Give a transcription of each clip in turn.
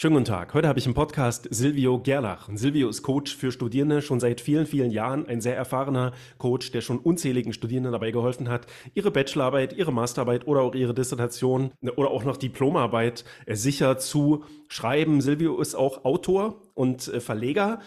Schönen guten Tag. Heute habe ich im Podcast Silvio Gerlach. Silvio ist Coach für Studierende, schon seit vielen, vielen Jahren ein sehr erfahrener Coach, der schon unzähligen Studierenden dabei geholfen hat, ihre Bachelorarbeit, ihre Masterarbeit oder auch ihre Dissertation oder auch noch Diplomarbeit sicher zu schreiben. Silvio ist auch Autor und äh, Verleger.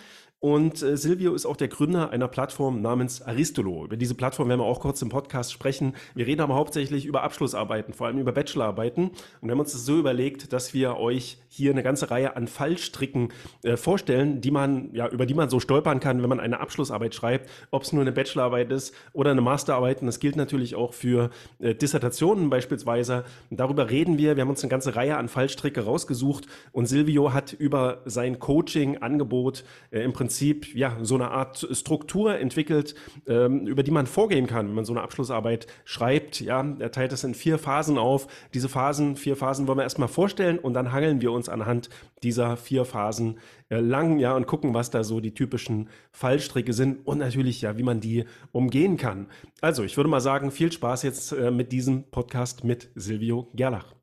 Und äh, Silvio ist auch der Gründer einer Plattform namens Aristolo. Über diese Plattform werden wir auch kurz im Podcast sprechen. Wir reden aber hauptsächlich über Abschlussarbeiten, vor allem über Bachelorarbeiten. Und wir haben uns das so überlegt, dass wir euch hier eine ganze Reihe an Fallstricken äh, vorstellen, die man, ja, über die man so stolpern kann, wenn man eine Abschlussarbeit schreibt, ob es nur eine Bachelorarbeit ist oder eine Masterarbeit. Und das gilt natürlich auch für äh, Dissertationen beispielsweise. Und darüber reden wir. Wir haben uns eine ganze Reihe an Fallstricke rausgesucht und Silvio hat über sein Coaching-Angebot äh, im Prinzip Prinzip ja so eine Art Struktur entwickelt, ähm, über die man vorgehen kann, wenn man so eine Abschlussarbeit schreibt. Ja, er teilt das in vier Phasen auf. Diese Phasen, vier Phasen wollen wir erstmal vorstellen und dann hangeln wir uns anhand dieser vier Phasen äh, lang, ja, und gucken, was da so die typischen Fallstricke sind und natürlich ja, wie man die umgehen kann. Also, ich würde mal sagen, viel Spaß jetzt äh, mit diesem Podcast mit Silvio Gerlach.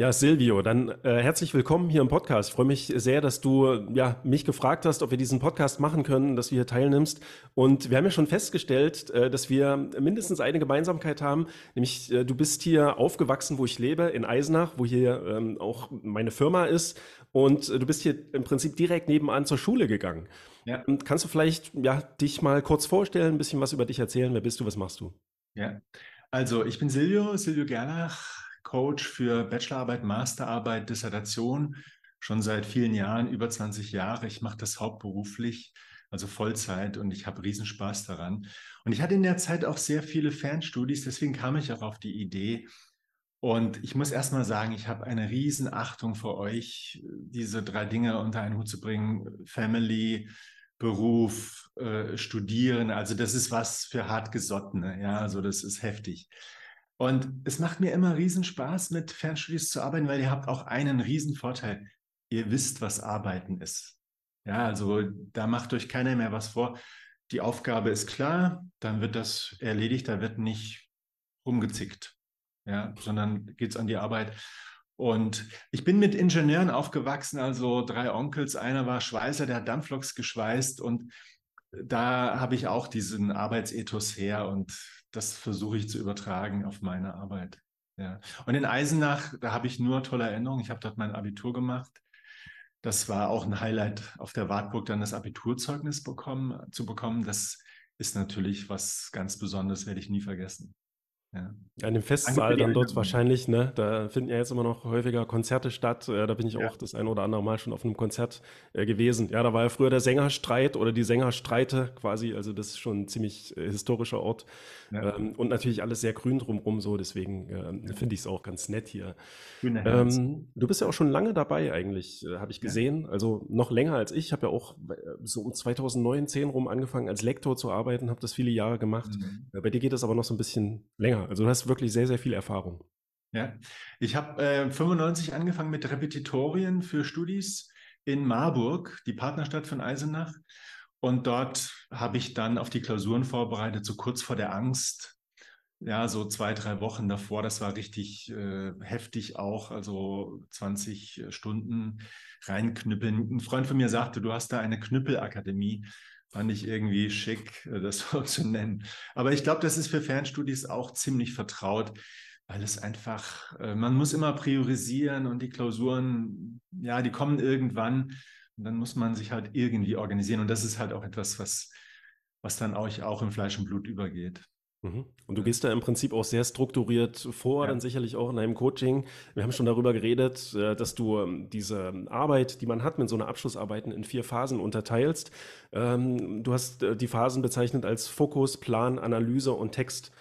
Ja, Silvio, dann äh, herzlich willkommen hier im Podcast. Ich freue mich sehr, dass du ja, mich gefragt hast, ob wir diesen Podcast machen können, dass du hier teilnimmst. Und wir haben ja schon festgestellt, äh, dass wir mindestens eine Gemeinsamkeit haben, nämlich äh, du bist hier aufgewachsen, wo ich lebe, in Eisenach, wo hier ähm, auch meine Firma ist. Und äh, du bist hier im Prinzip direkt nebenan zur Schule gegangen. Ja. Kannst du vielleicht ja, dich mal kurz vorstellen, ein bisschen was über dich erzählen? Wer bist du, was machst du? Ja, also ich bin Silvio, Silvio Gernach Coach für Bachelorarbeit, Masterarbeit, Dissertation schon seit vielen Jahren, über 20 Jahre. Ich mache das hauptberuflich, also Vollzeit und ich habe Riesenspaß daran. Und ich hatte in der Zeit auch sehr viele Fernstudies, deswegen kam ich auch auf die Idee. Und ich muss erst mal sagen, ich habe eine Riesenachtung für euch, diese drei Dinge unter einen Hut zu bringen. Family, Beruf, äh, Studieren. Also das ist was für hartgesottene. Ja, also das ist heftig. Und es macht mir immer Riesenspaß, mit Fernstudios zu arbeiten, weil ihr habt auch einen Riesenvorteil. Ihr wisst, was Arbeiten ist. Ja, also da macht euch keiner mehr was vor. Die Aufgabe ist klar, dann wird das erledigt, da wird nicht rumgezickt, ja, sondern geht's an die Arbeit. Und ich bin mit Ingenieuren aufgewachsen, also drei Onkels. Einer war Schweißer, der hat Dampfloks geschweißt und da habe ich auch diesen Arbeitsethos her und das versuche ich zu übertragen auf meine Arbeit. Ja. Und in Eisenach, da habe ich nur tolle Erinnerungen. Ich habe dort mein Abitur gemacht. Das war auch ein Highlight, auf der Wartburg dann das Abiturzeugnis bekommen, zu bekommen. Das ist natürlich was ganz Besonderes, werde ich nie vergessen. Ja. in dem Festsaal dann dort wahrscheinlich, ne? Da finden ja jetzt immer noch häufiger Konzerte statt. Äh, da bin ich ja. auch das ein oder andere Mal schon auf einem Konzert äh, gewesen. Ja, da war ja früher der Sängerstreit oder die Sängerstreite quasi. Also das ist schon ein ziemlich äh, historischer Ort. Ja. Ähm, und natürlich alles sehr grün drumherum so. Deswegen äh, finde ich es auch ganz nett hier. Ähm, du bist ja auch schon lange dabei eigentlich, äh, habe ich gesehen. Also noch länger als ich. Ich habe ja auch äh, so um 2009, 10 rum angefangen als Lektor zu arbeiten, habe das viele Jahre gemacht. Mhm. bei dir geht es aber noch so ein bisschen länger. Also du hast wirklich sehr, sehr viel Erfahrung. Ja, ich habe äh, 95 angefangen mit Repetitorien für Studis in Marburg, die Partnerstadt von Eisenach. Und dort habe ich dann auf die Klausuren vorbereitet, so kurz vor der Angst. Ja, so zwei, drei Wochen davor. Das war richtig äh, heftig auch. Also 20 Stunden reinknüppeln. Ein Freund von mir sagte, du hast da eine Knüppelakademie. Fand ich irgendwie schick, äh, das so zu nennen. Aber ich glaube, das ist für Fernstudies auch ziemlich vertraut, weil es einfach, äh, man muss immer priorisieren und die Klausuren, ja, die kommen irgendwann und dann muss man sich halt irgendwie organisieren. Und das ist halt auch etwas, was, was dann euch auch im Fleisch und Blut übergeht. Mhm. Und du gehst da im Prinzip auch sehr strukturiert vor, ja. dann sicherlich auch in einem Coaching. Wir haben schon darüber geredet, äh, dass du ähm, diese Arbeit, die man hat mit so einer Abschlussarbeiten in vier Phasen unterteilst. Ähm, du hast äh, die Phasen bezeichnet als Fokus, Plan, Analyse und Text.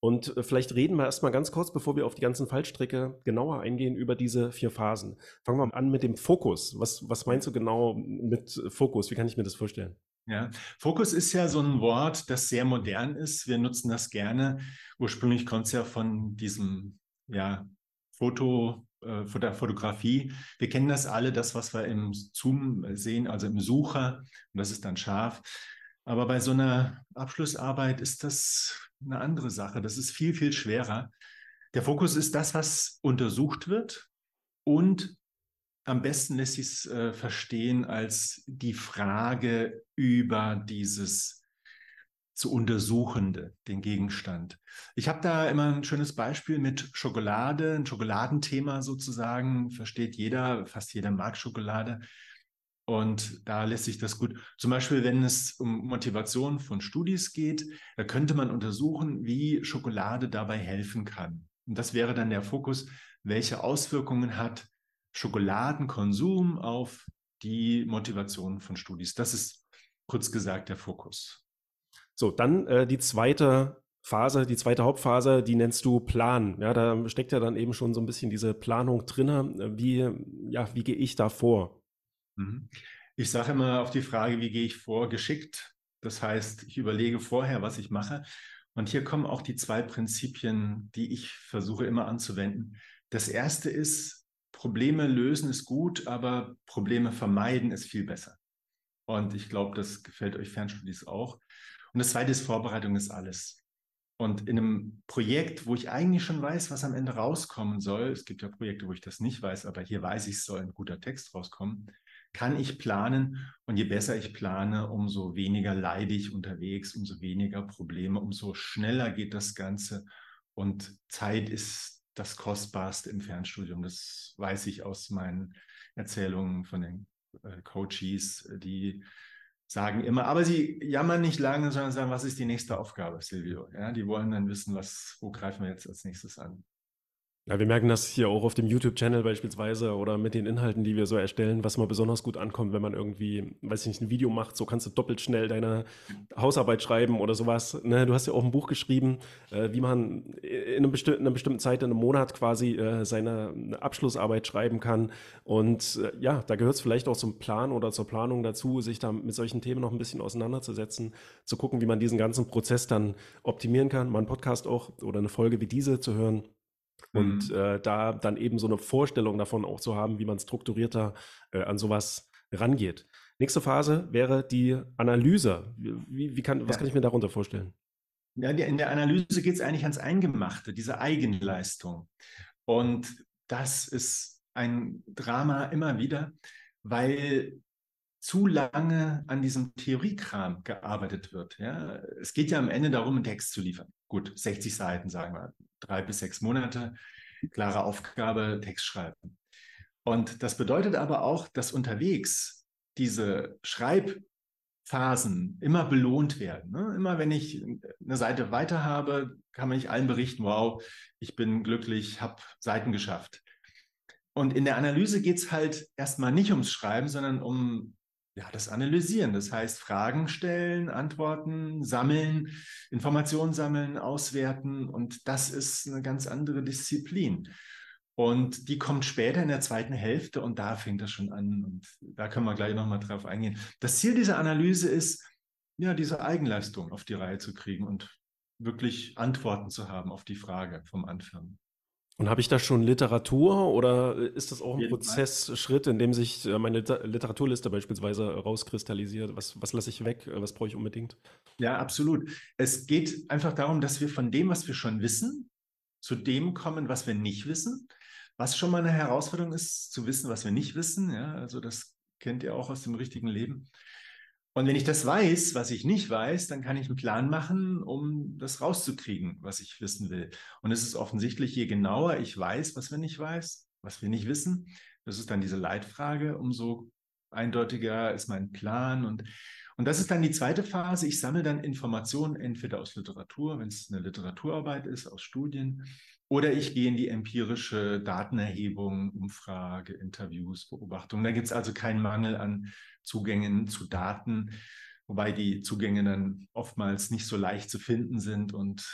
Und äh, vielleicht reden wir erstmal ganz kurz, bevor wir auf die ganzen Fallstricke genauer eingehen, über diese vier Phasen. Fangen wir an mit dem Fokus. Was, was meinst du genau mit Fokus? Wie kann ich mir das vorstellen? Ja, Fokus ist ja so ein Wort, das sehr modern ist. Wir nutzen das gerne. Ursprünglich kommt es ja von diesem, ja, Foto, äh, Fotografie. Wir kennen das alle, das, was wir im Zoom sehen, also im Sucher, und das ist dann scharf. Aber bei so einer Abschlussarbeit ist das eine andere Sache. Das ist viel, viel schwerer. Der Fokus ist das, was untersucht wird und am besten lässt sich es äh, verstehen als die Frage über dieses zu untersuchende, den Gegenstand. Ich habe da immer ein schönes Beispiel mit Schokolade, ein Schokoladenthema sozusagen, versteht jeder, fast jeder mag Schokolade. Und da lässt sich das gut, zum Beispiel, wenn es um Motivation von Studis geht, da könnte man untersuchen, wie Schokolade dabei helfen kann. Und das wäre dann der Fokus, welche Auswirkungen hat Schokoladenkonsum auf die Motivation von Studis. Das ist kurz gesagt der Fokus. So, dann äh, die zweite Phase, die zweite Hauptphase, die nennst du Plan. Ja, da steckt ja dann eben schon so ein bisschen diese Planung drin. Wie, ja, wie gehe ich da vor? Mhm. Ich sage immer auf die Frage, wie gehe ich vor, geschickt. Das heißt, ich überlege vorher, was ich mache. Und hier kommen auch die zwei Prinzipien, die ich versuche immer anzuwenden. Das erste ist, Probleme lösen ist gut, aber Probleme vermeiden ist viel besser. Und ich glaube, das gefällt euch Fernstudis auch. Und das zweite ist, Vorbereitung ist alles. Und in einem Projekt, wo ich eigentlich schon weiß, was am Ende rauskommen soll, es gibt ja Projekte, wo ich das nicht weiß, aber hier weiß ich, es soll ein guter Text rauskommen, kann ich planen. Und je besser ich plane, umso weniger leide ich unterwegs, umso weniger Probleme, umso schneller geht das Ganze. Und Zeit ist das Kostbarste im Fernstudium. Das weiß ich aus meinen Erzählungen von den äh, Coaches, die sagen immer, aber sie jammern nicht lange, sondern sagen, was ist die nächste Aufgabe, Silvio? Ja, die wollen dann wissen, was, wo greifen wir jetzt als nächstes an? Ja, wir merken das hier auch auf dem YouTube-Channel beispielsweise oder mit den Inhalten, die wir so erstellen, was mal besonders gut ankommt, wenn man irgendwie, weiß ich nicht, ein Video macht, so kannst du doppelt schnell deine Hausarbeit schreiben oder sowas. Ne? Du hast ja auch ein Buch geschrieben, äh, wie man in, einem besti in einer bestimmten Zeit, in einem Monat quasi äh, seine Abschlussarbeit schreiben kann. Und äh, ja, da gehört es vielleicht auch zum Plan oder zur Planung dazu, sich da mit solchen Themen noch ein bisschen auseinanderzusetzen, zu gucken, wie man diesen ganzen Prozess dann optimieren kann, mal einen Podcast auch oder eine Folge wie diese zu hören und mhm. äh, da dann eben so eine Vorstellung davon auch zu haben, wie man strukturierter äh, an sowas rangeht. Nächste Phase wäre die Analyse. Wie, wie kann, was ja. kann ich mir darunter vorstellen? Ja, in der Analyse geht es eigentlich ans Eingemachte, diese Eigenleistung. Und das ist ein Drama immer wieder, weil zu lange an diesem Theoriekram gearbeitet wird. Ja? Es geht ja am Ende darum, einen Text zu liefern. Gut, 60 Seiten, sagen wir, drei bis sechs Monate, klare Aufgabe, Text schreiben. Und das bedeutet aber auch, dass unterwegs diese Schreibphasen immer belohnt werden. Ne? Immer wenn ich eine Seite weiter habe, kann man nicht allen berichten, wow, ich bin glücklich, habe Seiten geschafft. Und in der Analyse geht es halt erstmal nicht ums Schreiben, sondern um ja, das Analysieren. Das heißt, Fragen stellen, Antworten sammeln, Informationen sammeln, auswerten. Und das ist eine ganz andere Disziplin. Und die kommt später in der zweiten Hälfte und da fängt das schon an. Und da können wir gleich nochmal drauf eingehen. Das Ziel dieser Analyse ist, ja, diese Eigenleistung auf die Reihe zu kriegen und wirklich Antworten zu haben auf die Frage vom Anfang. Und habe ich da schon Literatur oder ist das auch ein Prozessschritt, in dem sich äh, meine Literaturliste beispielsweise rauskristallisiert? Was, was lasse ich weg? Was brauche ich unbedingt? Ja, absolut. Es geht einfach darum, dass wir von dem, was wir schon wissen, zu dem kommen, was wir nicht wissen. Was schon mal eine Herausforderung ist, zu wissen, was wir nicht wissen. Ja, also das kennt ihr auch aus dem richtigen Leben. Und wenn ich das weiß, was ich nicht weiß, dann kann ich einen Plan machen, um das rauszukriegen, was ich wissen will. Und es ist offensichtlich, je genauer ich weiß, was wir nicht weiß, was wir nicht wissen, das ist dann diese Leitfrage, umso eindeutiger ist mein Plan. Und, und das ist dann die zweite Phase. Ich sammle dann Informationen entweder aus Literatur, wenn es eine Literaturarbeit ist, aus Studien, oder ich gehe in die empirische Datenerhebung, Umfrage, Interviews, Beobachtungen. Da gibt es also keinen Mangel an Zugängen zu Daten, wobei die Zugänge dann oftmals nicht so leicht zu finden sind und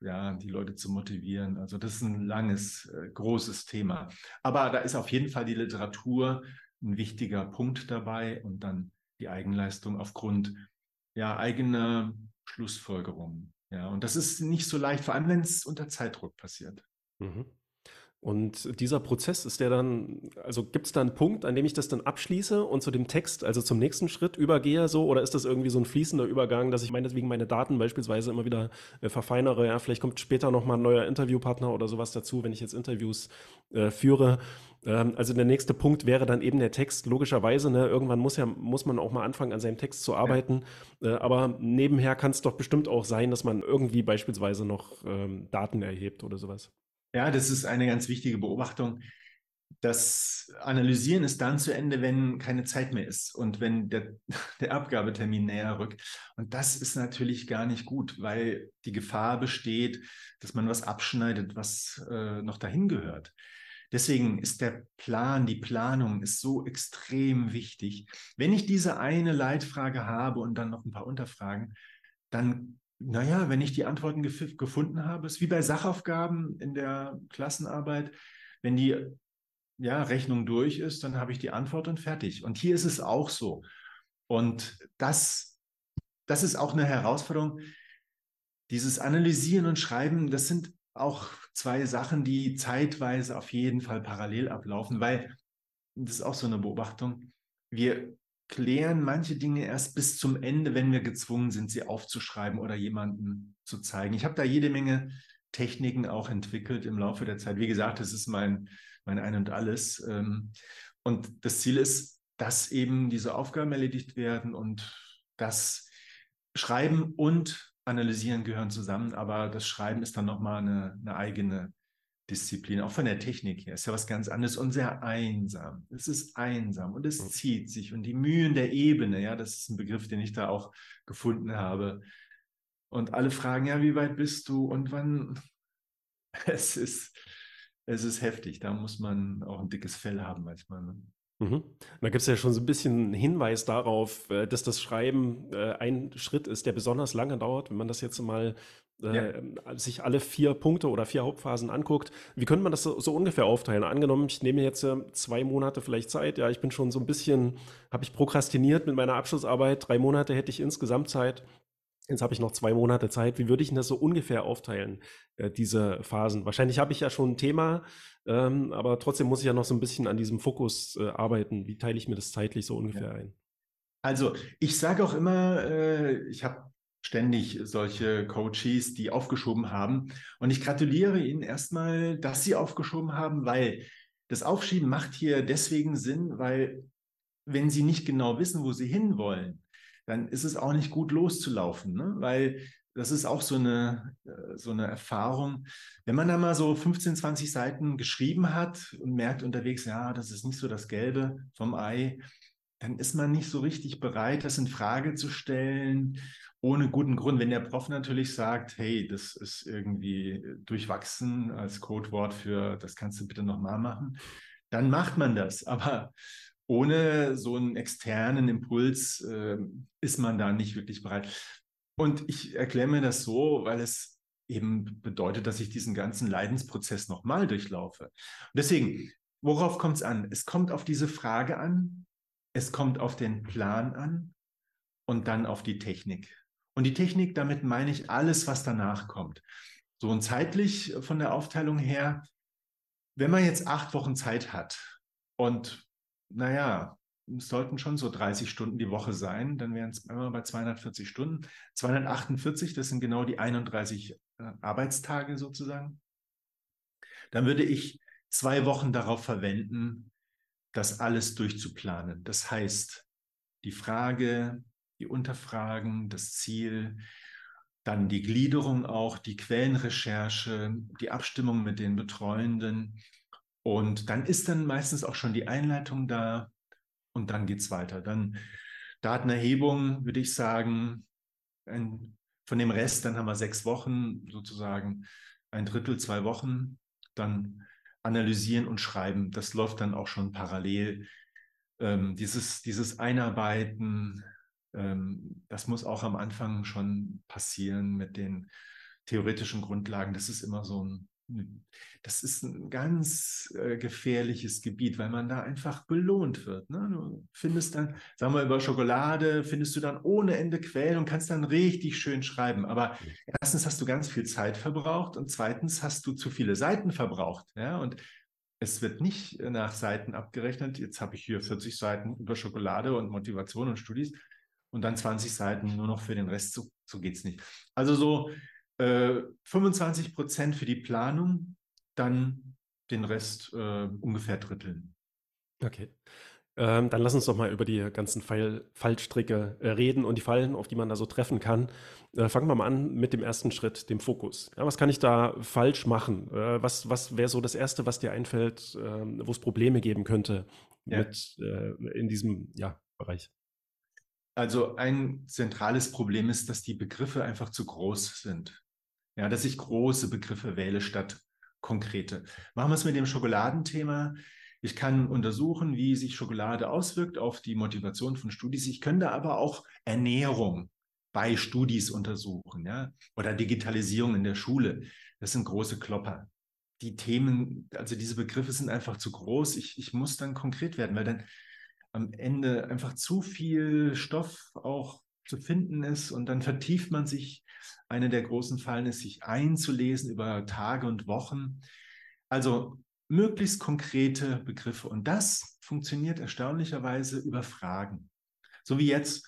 ja, die Leute zu motivieren. Also das ist ein langes, äh, großes Thema. Aber da ist auf jeden Fall die Literatur ein wichtiger Punkt dabei und dann die Eigenleistung aufgrund ja, eigener Schlussfolgerungen. Ja, und das ist nicht so leicht, vor allem wenn es unter Zeitdruck passiert. Mhm. Und dieser Prozess ist der dann, also gibt es da einen Punkt, an dem ich das dann abschließe und zu dem Text, also zum nächsten Schritt übergehe so, oder ist das irgendwie so ein fließender Übergang, dass ich meinetwegen meine Daten beispielsweise immer wieder äh, verfeinere? Ja, vielleicht kommt später nochmal ein neuer Interviewpartner oder sowas dazu, wenn ich jetzt Interviews äh, führe. Ähm, also der nächste Punkt wäre dann eben der Text, logischerweise, ne, irgendwann muss ja, muss man auch mal anfangen, an seinem Text zu arbeiten. Ja. Äh, aber nebenher kann es doch bestimmt auch sein, dass man irgendwie beispielsweise noch ähm, Daten erhebt oder sowas. Ja, das ist eine ganz wichtige Beobachtung. Das Analysieren ist dann zu Ende, wenn keine Zeit mehr ist und wenn der, der Abgabetermin näher rückt. Und das ist natürlich gar nicht gut, weil die Gefahr besteht, dass man was abschneidet, was äh, noch dahin gehört. Deswegen ist der Plan, die Planung ist so extrem wichtig. Wenn ich diese eine Leitfrage habe und dann noch ein paar Unterfragen, dann naja, wenn ich die Antworten gef gefunden habe, ist wie bei Sachaufgaben in der Klassenarbeit. Wenn die ja, Rechnung durch ist, dann habe ich die Antwort und fertig. Und hier ist es auch so. Und das, das ist auch eine Herausforderung. Dieses Analysieren und Schreiben, das sind auch zwei Sachen, die zeitweise auf jeden Fall parallel ablaufen, weil das ist auch so eine Beobachtung. Wir klären manche Dinge erst bis zum Ende, wenn wir gezwungen sind, sie aufzuschreiben oder jemandem zu zeigen. Ich habe da jede Menge Techniken auch entwickelt im Laufe der Zeit. Wie gesagt, das ist mein, mein Ein und Alles. Ähm, und das Ziel ist, dass eben diese Aufgaben erledigt werden und das Schreiben und Analysieren gehören zusammen, aber das Schreiben ist dann nochmal eine, eine eigene Disziplin, auch von der Technik her, ist ja was ganz anderes und sehr einsam. Es ist einsam und es zieht sich und die Mühen der Ebene, ja, das ist ein Begriff, den ich da auch gefunden habe. Und alle fragen, ja, wie weit bist du und wann? Es ist, es ist heftig. Da muss man auch ein dickes Fell haben manchmal. Ne? Mhm. Da gibt es ja schon so ein bisschen Hinweis darauf, äh, dass das Schreiben äh, ein Schritt ist, der besonders lange dauert. Wenn man das jetzt mal ja. äh, sich alle vier Punkte oder vier Hauptphasen anguckt, wie könnte man das so, so ungefähr aufteilen? Angenommen, ich nehme jetzt äh, zwei Monate vielleicht Zeit, ja, ich bin schon so ein bisschen, habe ich prokrastiniert mit meiner Abschlussarbeit, drei Monate hätte ich insgesamt Zeit. Jetzt habe ich noch zwei Monate Zeit. Wie würde ich denn das so ungefähr aufteilen, äh, diese Phasen? Wahrscheinlich habe ich ja schon ein Thema, ähm, aber trotzdem muss ich ja noch so ein bisschen an diesem Fokus äh, arbeiten. Wie teile ich mir das zeitlich so ungefähr ja. ein? Also ich sage auch immer, äh, ich habe ständig solche Coaches, die aufgeschoben haben. Und ich gratuliere Ihnen erstmal, dass Sie aufgeschoben haben, weil das Aufschieben macht hier deswegen Sinn, weil wenn Sie nicht genau wissen, wo Sie hinwollen, dann ist es auch nicht gut loszulaufen, ne? weil das ist auch so eine, äh, so eine Erfahrung. Wenn man da mal so 15, 20 Seiten geschrieben hat und merkt unterwegs, ja, das ist nicht so das Gelbe vom Ei, dann ist man nicht so richtig bereit, das in Frage zu stellen, ohne guten Grund. Wenn der Prof natürlich sagt, hey, das ist irgendwie durchwachsen als Codewort für, das kannst du bitte nochmal machen, dann macht man das. Aber ohne so einen externen Impuls äh, ist man da nicht wirklich bereit. Und ich erkläre mir das so, weil es eben bedeutet, dass ich diesen ganzen Leidensprozess nochmal durchlaufe. Und deswegen, worauf kommt es an? Es kommt auf diese Frage an, es kommt auf den Plan an und dann auf die Technik. Und die Technik, damit meine ich alles, was danach kommt. So und zeitlich von der Aufteilung her, wenn man jetzt acht Wochen Zeit hat und naja, es sollten schon so 30 Stunden die Woche sein, dann wären es immer bei 240 Stunden. 248, das sind genau die 31 äh, Arbeitstage sozusagen. Dann würde ich zwei Wochen darauf verwenden, das alles durchzuplanen. Das heißt, die Frage, die Unterfragen, das Ziel, dann die Gliederung auch, die Quellenrecherche, die Abstimmung mit den Betreuenden. Und dann ist dann meistens auch schon die Einleitung da und dann geht es weiter. Dann Datenerhebung, würde ich sagen, ein, von dem Rest, dann haben wir sechs Wochen, sozusagen ein Drittel, zwei Wochen. Dann analysieren und schreiben. Das läuft dann auch schon parallel. Ähm, dieses, dieses Einarbeiten, ähm, das muss auch am Anfang schon passieren mit den theoretischen Grundlagen. Das ist immer so ein. Das ist ein ganz äh, gefährliches Gebiet, weil man da einfach belohnt wird. Ne? Du findest dann, sagen wir über Schokolade, findest du dann ohne Ende Quellen und kannst dann richtig schön schreiben. Aber erstens hast du ganz viel Zeit verbraucht und zweitens hast du zu viele Seiten verbraucht. Ja? Und es wird nicht nach Seiten abgerechnet. Jetzt habe ich hier 40 Seiten über Schokolade und Motivation und Studis und dann 20 Seiten nur noch für den Rest. So, so geht es nicht. Also so 25 äh, Prozent für die Planung, dann den Rest äh, ungefähr dritteln. Okay. Ähm, dann lass uns doch mal über die ganzen Fall Fallstricke äh, reden und die Fallen, auf die man da so treffen kann. Äh, fangen wir mal an mit dem ersten Schritt, dem Fokus. Ja, was kann ich da falsch machen? Äh, was was wäre so das Erste, was dir einfällt, ähm, wo es Probleme geben könnte ja. mit, äh, in diesem ja, Bereich? Also ein zentrales Problem ist, dass die Begriffe einfach zu groß sind. Ja, dass ich große Begriffe wähle statt konkrete. Machen wir es mit dem Schokoladenthema. Ich kann untersuchen, wie sich Schokolade auswirkt auf die Motivation von Studis. Ich könnte aber auch Ernährung bei Studis untersuchen, ja, oder Digitalisierung in der Schule. Das sind große Klopper. Die Themen, also diese Begriffe sind einfach zu groß. Ich, ich muss dann konkret werden, weil dann am Ende einfach zu viel Stoff auch zu finden ist und dann vertieft man sich eine der großen Fallen ist, sich einzulesen über Tage und Wochen. Also möglichst konkrete Begriffe. Und das funktioniert erstaunlicherweise über Fragen. So wie jetzt,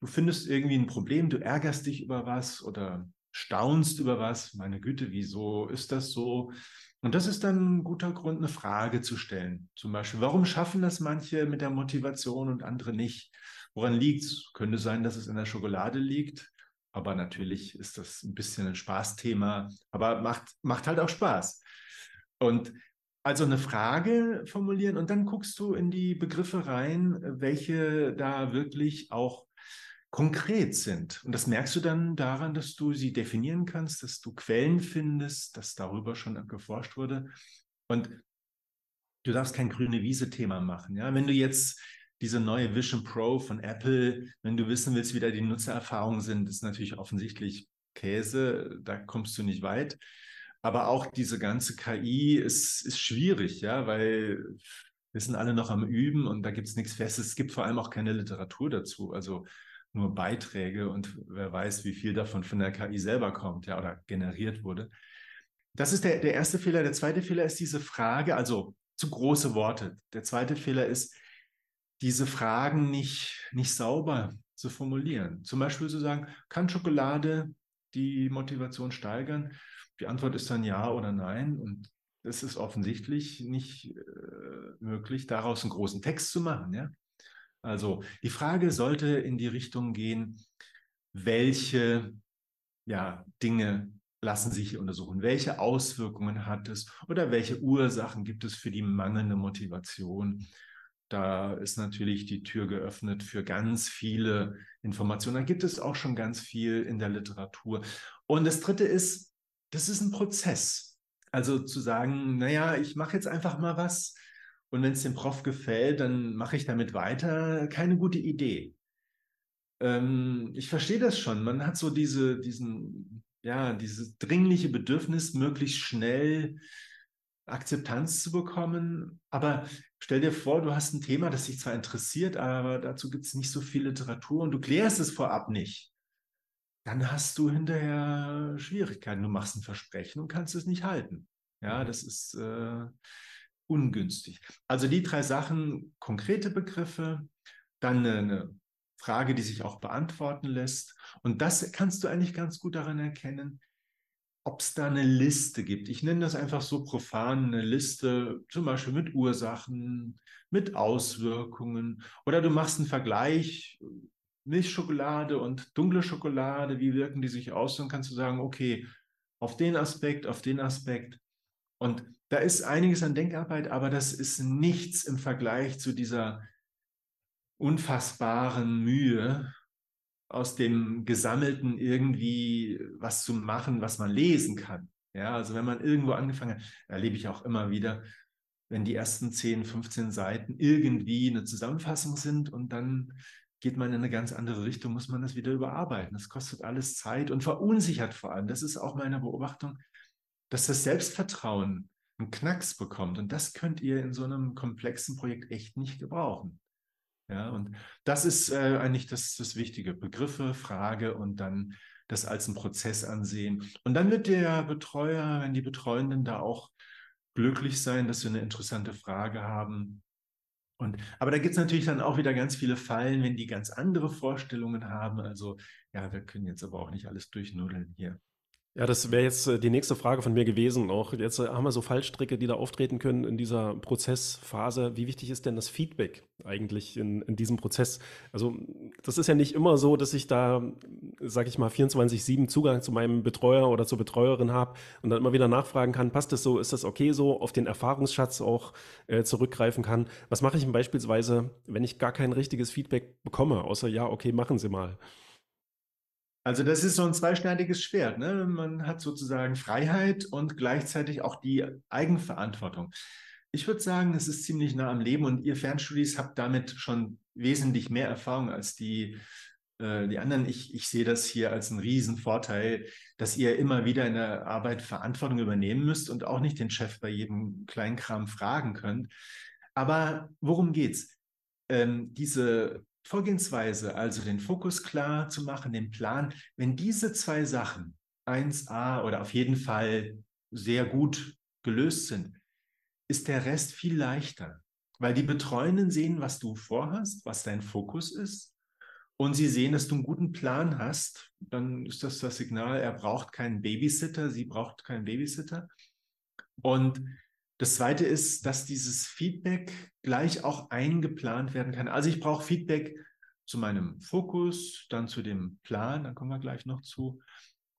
du findest irgendwie ein Problem, du ärgerst dich über was oder staunst über was. Meine Güte, wieso ist das so? Und das ist dann ein guter Grund, eine Frage zu stellen. Zum Beispiel, warum schaffen das manche mit der Motivation und andere nicht? Woran liegt es? Könnte sein, dass es in der Schokolade liegt. Aber natürlich ist das ein bisschen ein Spaßthema, aber macht, macht halt auch Spaß. Und also eine Frage formulieren und dann guckst du in die Begriffe rein, welche da wirklich auch konkret sind. Und das merkst du dann daran, dass du sie definieren kannst, dass du Quellen findest, dass darüber schon geforscht wurde. Und du darfst kein grüne Wiese-Thema machen. Ja? Wenn du jetzt diese neue Vision Pro von Apple, wenn du wissen willst, wie da die Nutzererfahrungen sind, ist natürlich offensichtlich Käse, da kommst du nicht weit. Aber auch diese ganze KI ist, ist schwierig, ja, weil wir sind alle noch am Üben und da gibt es nichts Festes. Es gibt vor allem auch keine Literatur dazu, also nur Beiträge und wer weiß, wie viel davon von der KI selber kommt, ja, oder generiert wurde. Das ist der, der erste Fehler. Der zweite Fehler ist diese Frage, also zu große Worte. Der zweite Fehler ist, diese Fragen nicht, nicht sauber zu formulieren. Zum Beispiel zu sagen, kann Schokolade die Motivation steigern? Die Antwort ist dann ja oder nein. Und es ist offensichtlich nicht äh, möglich, daraus einen großen Text zu machen. Ja? Also die Frage sollte in die Richtung gehen, welche ja, Dinge lassen sich hier untersuchen? Welche Auswirkungen hat es oder welche Ursachen gibt es für die mangelnde Motivation? Da ist natürlich die Tür geöffnet für ganz viele Informationen. Da gibt es auch schon ganz viel in der Literatur. Und das Dritte ist, das ist ein Prozess. Also zu sagen, naja, ich mache jetzt einfach mal was und wenn es dem Prof gefällt, dann mache ich damit weiter. Keine gute Idee. Ähm, ich verstehe das schon. Man hat so diese, diesen, ja, dieses dringliche Bedürfnis, möglichst schnell Akzeptanz zu bekommen. Aber stell dir vor, du hast ein Thema, das dich zwar interessiert, aber dazu gibt es nicht so viel Literatur und du klärst es vorab nicht. Dann hast du hinterher Schwierigkeiten. Du machst ein Versprechen und kannst es nicht halten. Ja, das ist äh, ungünstig. Also die drei Sachen, konkrete Begriffe, dann eine, Frage, die sich auch beantworten lässt. Und das kannst du eigentlich ganz gut daran erkennen, ob es da eine Liste gibt. Ich nenne das einfach so profan, eine Liste, zum Beispiel mit Ursachen, mit Auswirkungen. Oder du machst einen Vergleich, Milchschokolade und dunkle Schokolade, wie wirken die sich aus? Dann kannst du sagen, okay, auf den Aspekt, auf den Aspekt. Und da ist einiges an Denkarbeit, aber das ist nichts im Vergleich zu dieser unfassbaren Mühe, aus dem Gesammelten irgendwie was zu machen, was man lesen kann. Ja, also wenn man irgendwo angefangen hat, erlebe ich auch immer wieder, wenn die ersten 10, 15 Seiten irgendwie eine Zusammenfassung sind und dann geht man in eine ganz andere Richtung, muss man das wieder überarbeiten. Das kostet alles Zeit und verunsichert vor allem. Das ist auch meine Beobachtung. dass das Selbstvertrauen einen Knacks bekommt. Und das könnt ihr in so einem komplexen Projekt echt nicht gebrauchen. Ja, und das ist äh, eigentlich das, das Wichtige. Begriffe, Frage und dann das als einen Prozess ansehen. Und dann wird der Betreuer, wenn die Betreuenden da auch glücklich sein, dass sie eine interessante Frage haben. Und, aber da gibt es natürlich dann auch wieder ganz viele Fallen, wenn die ganz andere Vorstellungen haben. Also ja, wir können jetzt aber auch nicht alles durchnudeln hier. Ja, das wäre jetzt äh, die nächste Frage von mir gewesen. Auch jetzt äh, haben wir so Fallstricke, die da auftreten können in dieser Prozessphase. Wie wichtig ist denn das Feedback eigentlich in, in diesem Prozess? Also das ist ja nicht immer so, dass ich da, sag ich mal, 24-7 Zugang zu meinem Betreuer oder zur Betreuerin habe und dann immer wieder nachfragen kann, passt das so, ist das okay so, auf den Erfahrungsschatz auch äh, zurückgreifen kann. Was mache ich denn beispielsweise, wenn ich gar kein richtiges Feedback bekomme, außer ja, okay, machen Sie mal. Also das ist so ein zweischneidiges Schwert. Ne? Man hat sozusagen Freiheit und gleichzeitig auch die Eigenverantwortung. Ich würde sagen, es ist ziemlich nah am Leben und ihr Fernstudis habt damit schon wesentlich mehr Erfahrung als die, äh, die anderen. Ich, ich sehe das hier als einen Riesenvorteil, dass ihr immer wieder in der Arbeit Verantwortung übernehmen müsst und auch nicht den Chef bei jedem Kleinkram fragen könnt. Aber worum geht's? Ähm, diese Vorgehensweise, also den Fokus klar zu machen, den Plan, wenn diese zwei Sachen 1a oder auf jeden Fall sehr gut gelöst sind, ist der Rest viel leichter, weil die Betreuenden sehen, was du vorhast, was dein Fokus ist. Und sie sehen, dass du einen guten Plan hast, dann ist das das Signal, er braucht keinen Babysitter, sie braucht keinen Babysitter. Und das zweite ist, dass dieses Feedback gleich auch eingeplant werden kann. Also ich brauche Feedback zu meinem Fokus, dann zu dem Plan, da kommen wir gleich noch zu.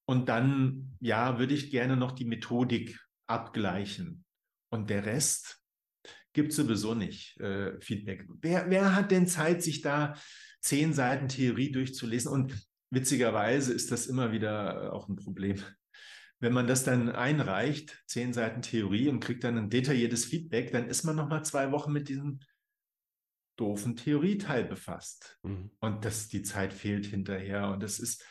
Und dann, ja, würde ich gerne noch die Methodik abgleichen. Und der Rest gibt sowieso nicht äh, Feedback. Wer, wer hat denn Zeit, sich da zehn Seiten Theorie durchzulesen? Und witzigerweise ist das immer wieder auch ein Problem. Wenn man das dann einreicht, zehn Seiten Theorie und kriegt dann ein detailliertes Feedback, dann ist man noch mal zwei Wochen mit diesem doofen Theorieteil befasst. Mhm. Und das, die Zeit fehlt hinterher. Und das ist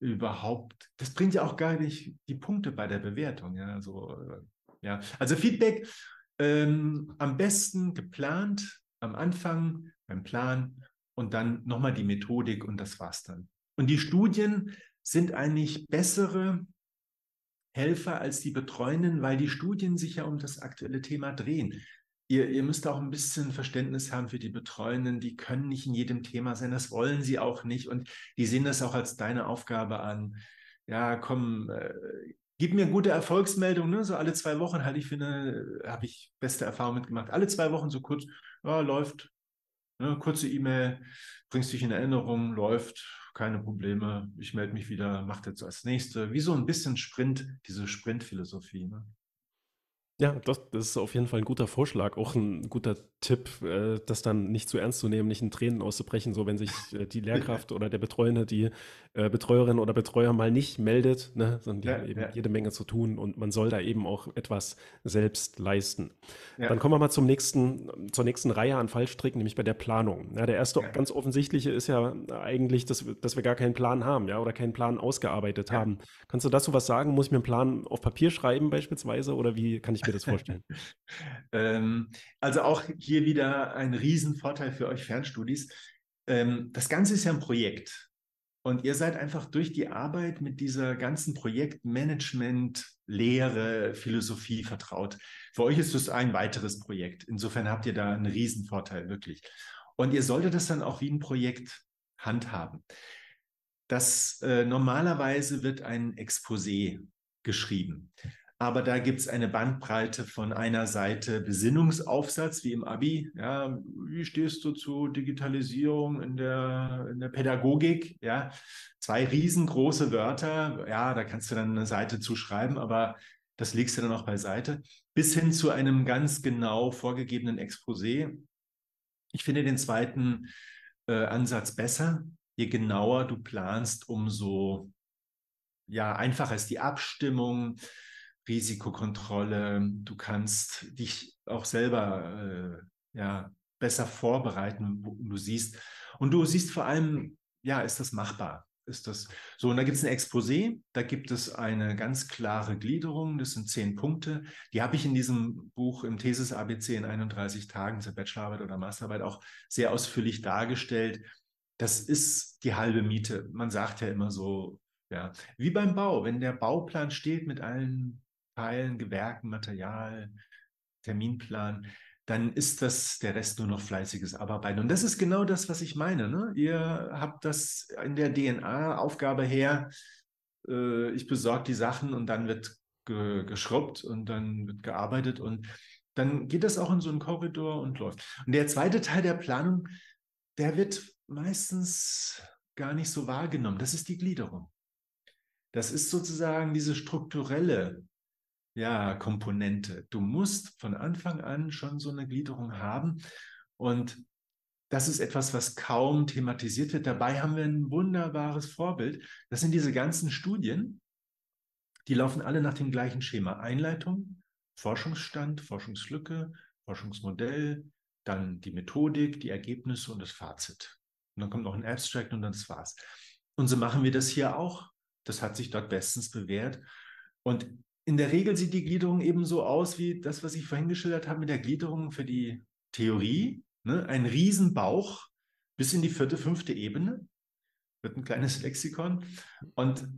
überhaupt, das bringt ja auch gar nicht die Punkte bei der Bewertung. Ja, also, ja. also Feedback ähm, am besten geplant, am Anfang beim Plan und dann nochmal die Methodik und das war's dann. Und die Studien sind eigentlich bessere Helfer als die Betreuenden, weil die Studien sich ja um das aktuelle Thema drehen. Ihr, ihr müsst auch ein bisschen Verständnis haben für die Betreuenden. Die können nicht in jedem Thema sein. Das wollen sie auch nicht. Und die sehen das auch als deine Aufgabe an. Ja, komm, äh, gib mir gute Erfolgsmeldungen. Ne? So alle zwei Wochen halte ich für eine, habe ich beste Erfahrung mitgemacht. Alle zwei Wochen so kurz, ja, läuft. Ne? Kurze E-Mail, bringst dich in Erinnerung, läuft keine Probleme, ich melde mich wieder, mache jetzt als nächste. Wie so ein bisschen Sprint, diese Sprintphilosophie. Ne? Ja, das, das ist auf jeden Fall ein guter Vorschlag, auch ein guter Tipp, äh, das dann nicht zu ernst zu nehmen, nicht in Tränen auszubrechen, so wenn sich äh, die Lehrkraft oder der Betreuende, die äh, Betreuerin oder Betreuer mal nicht meldet, ne, sondern die ja, haben eben ja. jede Menge zu tun und man soll da eben auch etwas selbst leisten. Ja. Dann kommen wir mal zum nächsten, zur nächsten Reihe an Fallstricken, nämlich bei der Planung. Ja, der erste ganz offensichtliche ist ja eigentlich, dass, dass wir gar keinen Plan haben, ja, oder keinen Plan ausgearbeitet haben. Kannst du dazu was sagen? Muss ich mir einen Plan auf Papier schreiben beispielsweise oder wie kann ich mir das vorstellen? ähm, also auch hier wieder ein Riesenvorteil für euch Fernstudis. Ähm, das Ganze ist ja ein Projekt. Und ihr seid einfach durch die Arbeit mit dieser ganzen Projektmanagement, Lehre, Philosophie vertraut. Für euch ist es ein weiteres Projekt. Insofern habt ihr da einen Riesenvorteil, wirklich. Und ihr solltet das dann auch wie ein Projekt handhaben. Das äh, normalerweise wird ein Exposé geschrieben. Aber da gibt es eine Bandbreite von einer Seite Besinnungsaufsatz, wie im Abi. Ja, wie stehst du zu Digitalisierung in der, in der Pädagogik? Ja, zwei riesengroße Wörter. Ja, da kannst du dann eine Seite zuschreiben, aber das legst du dann auch beiseite. Bis hin zu einem ganz genau vorgegebenen Exposé. Ich finde den zweiten äh, Ansatz besser. Je genauer du planst, umso ja, einfacher ist die Abstimmung Risikokontrolle. Du kannst dich auch selber äh, ja, besser vorbereiten, du siehst. Und du siehst vor allem, ja, ist das machbar? ist das so. Und da gibt es ein Exposé, da gibt es eine ganz klare Gliederung, das sind zehn Punkte. Die habe ich in diesem Buch im Thesis ABC in 31 Tagen zur Bachelorarbeit oder Masterarbeit auch sehr ausführlich dargestellt. Das ist die halbe Miete. Man sagt ja immer so, ja, wie beim Bau, wenn der Bauplan steht mit allen Teilen, Gewerken, Material, Terminplan, dann ist das der Rest nur noch fleißiges Abarbeiten. Und das ist genau das, was ich meine. Ne? Ihr habt das in der DNA-Aufgabe her, äh, ich besorge die Sachen und dann wird ge geschrubbt und dann wird gearbeitet und dann geht das auch in so einen Korridor und läuft. Und der zweite Teil der Planung, der wird meistens gar nicht so wahrgenommen. Das ist die Gliederung. Das ist sozusagen diese strukturelle ja, Komponente. Du musst von Anfang an schon so eine Gliederung haben und das ist etwas, was kaum thematisiert wird. Dabei haben wir ein wunderbares Vorbild. Das sind diese ganzen Studien, die laufen alle nach dem gleichen Schema. Einleitung, Forschungsstand, Forschungslücke, Forschungsmodell, dann die Methodik, die Ergebnisse und das Fazit. Und dann kommt noch ein Abstract und dann das war's. Und so machen wir das hier auch. Das hat sich dort bestens bewährt. Und in der Regel sieht die Gliederung eben so aus wie das, was ich vorhin geschildert habe mit der Gliederung für die Theorie. Ne? Ein Riesenbauch bis in die vierte, fünfte Ebene. Wird ein kleines Lexikon. Und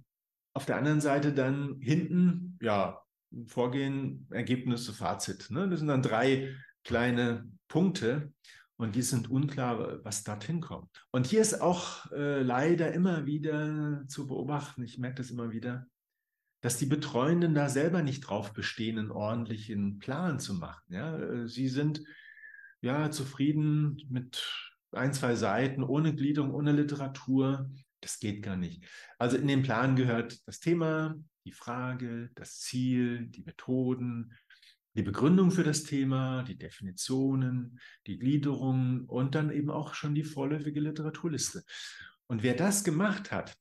auf der anderen Seite dann hinten, ja, Vorgehen, Ergebnisse, Fazit. Ne? Das sind dann drei kleine Punkte und die sind unklar, was dorthin kommt. Und hier ist auch äh, leider immer wieder zu beobachten, ich merke das immer wieder, dass die Betreuenden da selber nicht drauf bestehen, einen ordentlichen Plan zu machen. Ja, äh, sie sind ja zufrieden mit ein, zwei Seiten, ohne Gliederung, ohne Literatur. Das geht gar nicht. Also in den Plan gehört das Thema, die Frage, das Ziel, die Methoden, die Begründung für das Thema, die Definitionen, die Gliederung und dann eben auch schon die vorläufige Literaturliste. Und wer das gemacht hat,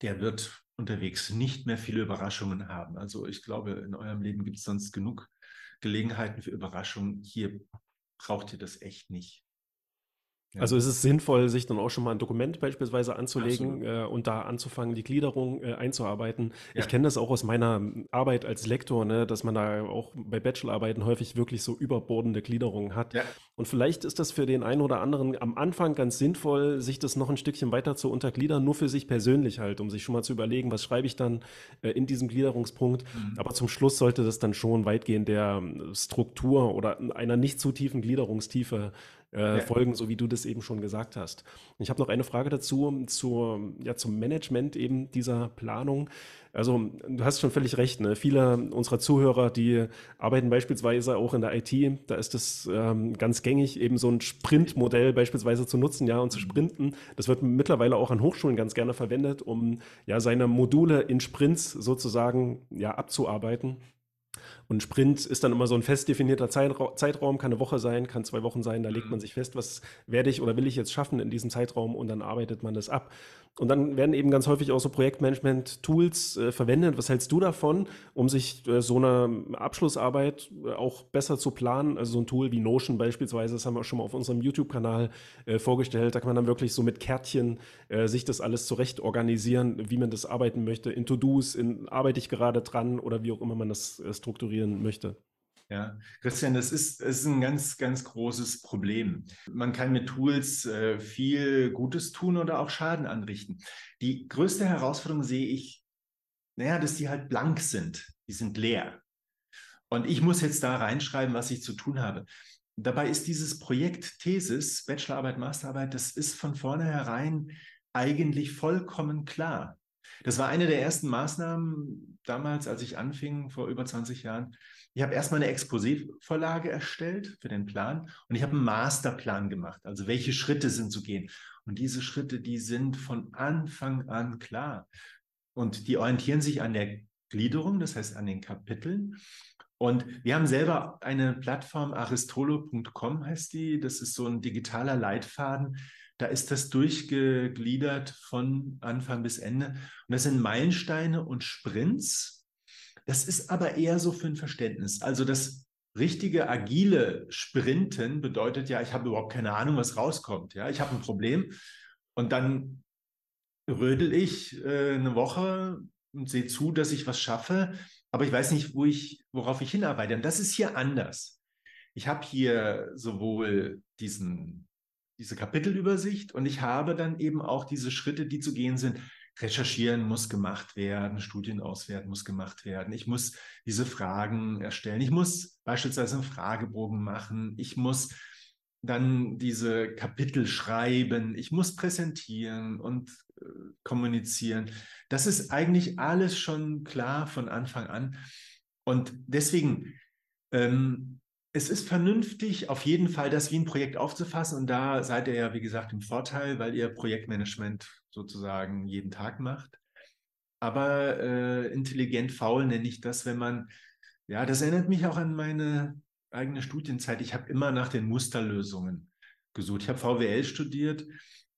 der wird unterwegs nicht mehr viele Überraschungen haben. Also ich glaube, in eurem Leben gibt es sonst genug Gelegenheiten für Überraschungen. Hier braucht ihr das echt nicht. Also ist es sinnvoll, sich dann auch schon mal ein Dokument beispielsweise anzulegen äh, und da anzufangen, die Gliederung äh, einzuarbeiten. Ja. Ich kenne das auch aus meiner Arbeit als Lektor, ne, dass man da auch bei Bachelorarbeiten häufig wirklich so überbordende Gliederungen hat. Ja. Und vielleicht ist das für den einen oder anderen am Anfang ganz sinnvoll, sich das noch ein Stückchen weiter zu untergliedern, nur für sich persönlich halt, um sich schon mal zu überlegen, was schreibe ich dann äh, in diesem Gliederungspunkt. Mhm. Aber zum Schluss sollte das dann schon weitgehend der Struktur oder einer nicht zu tiefen Gliederungstiefe äh, ja. folgen, so wie du das eben schon gesagt hast. Ich habe noch eine Frage dazu zur, ja, zum Management eben dieser Planung. Also du hast schon völlig recht. Ne? Viele unserer Zuhörer, die arbeiten beispielsweise auch in der IT. Da ist es ähm, ganz gängig, eben so ein Sprintmodell beispielsweise zu nutzen, ja, und zu mhm. sprinten. Das wird mittlerweile auch an Hochschulen ganz gerne verwendet, um ja seine Module in Sprints sozusagen ja abzuarbeiten. Und Sprint ist dann immer so ein fest definierter Zeitraum, kann eine Woche sein, kann zwei Wochen sein. Da legt man mhm. sich fest, was werde ich oder will ich jetzt schaffen in diesem Zeitraum und dann arbeitet man das ab. Und dann werden eben ganz häufig auch so Projektmanagement-Tools äh, verwendet. Was hältst du davon, um sich äh, so eine Abschlussarbeit äh, auch besser zu planen? Also so ein Tool wie Notion beispielsweise, das haben wir auch schon mal auf unserem YouTube-Kanal äh, vorgestellt. Da kann man dann wirklich so mit Kärtchen äh, sich das alles zurecht organisieren, wie man das arbeiten möchte. In To-Dos, in arbeite ich gerade dran oder wie auch immer man das äh, strukturieren möchte. Ja, Christian, das ist, das ist ein ganz, ganz großes Problem. Man kann mit Tools äh, viel Gutes tun oder auch Schaden anrichten. Die größte Herausforderung sehe ich, naja, dass die halt blank sind. Die sind leer. Und ich muss jetzt da reinschreiben, was ich zu tun habe. Dabei ist dieses Projekt Thesis, Bachelorarbeit, Masterarbeit, das ist von vornherein eigentlich vollkommen klar. Das war eine der ersten Maßnahmen damals, als ich anfing, vor über 20 Jahren. Ich habe erstmal eine Exposé-Vorlage erstellt für den Plan und ich habe einen Masterplan gemacht. Also welche Schritte sind zu gehen. Und diese Schritte, die sind von Anfang an klar. Und die orientieren sich an der Gliederung, das heißt an den Kapiteln. Und wir haben selber eine Plattform, aristolo.com heißt die. Das ist so ein digitaler Leitfaden, da ist das durchgegliedert von Anfang bis Ende. Und das sind Meilensteine und Sprints. Das ist aber eher so für ein Verständnis. Also das richtige agile Sprinten bedeutet ja, ich habe überhaupt keine Ahnung, was rauskommt. Ja, ich habe ein Problem und dann rödel ich äh, eine Woche und sehe zu, dass ich was schaffe, aber ich weiß nicht, wo ich, worauf ich hinarbeite. Und das ist hier anders. Ich habe hier sowohl diesen, diese Kapitelübersicht und ich habe dann eben auch diese Schritte, die zu gehen sind. Recherchieren muss gemacht werden, Studien auswerten muss gemacht werden. Ich muss diese Fragen erstellen. Ich muss beispielsweise einen Fragebogen machen. Ich muss dann diese Kapitel schreiben, ich muss präsentieren und äh, kommunizieren. Das ist eigentlich alles schon klar von Anfang an. Und deswegen, ähm, es ist vernünftig, auf jeden Fall das wie ein Projekt aufzufassen. Und da seid ihr ja, wie gesagt, im Vorteil, weil ihr Projektmanagement sozusagen jeden Tag macht. Aber äh, intelligent faul nenne ich das, wenn man, ja, das erinnert mich auch an meine eigene Studienzeit, ich habe immer nach den Musterlösungen gesucht. Ich habe VWL studiert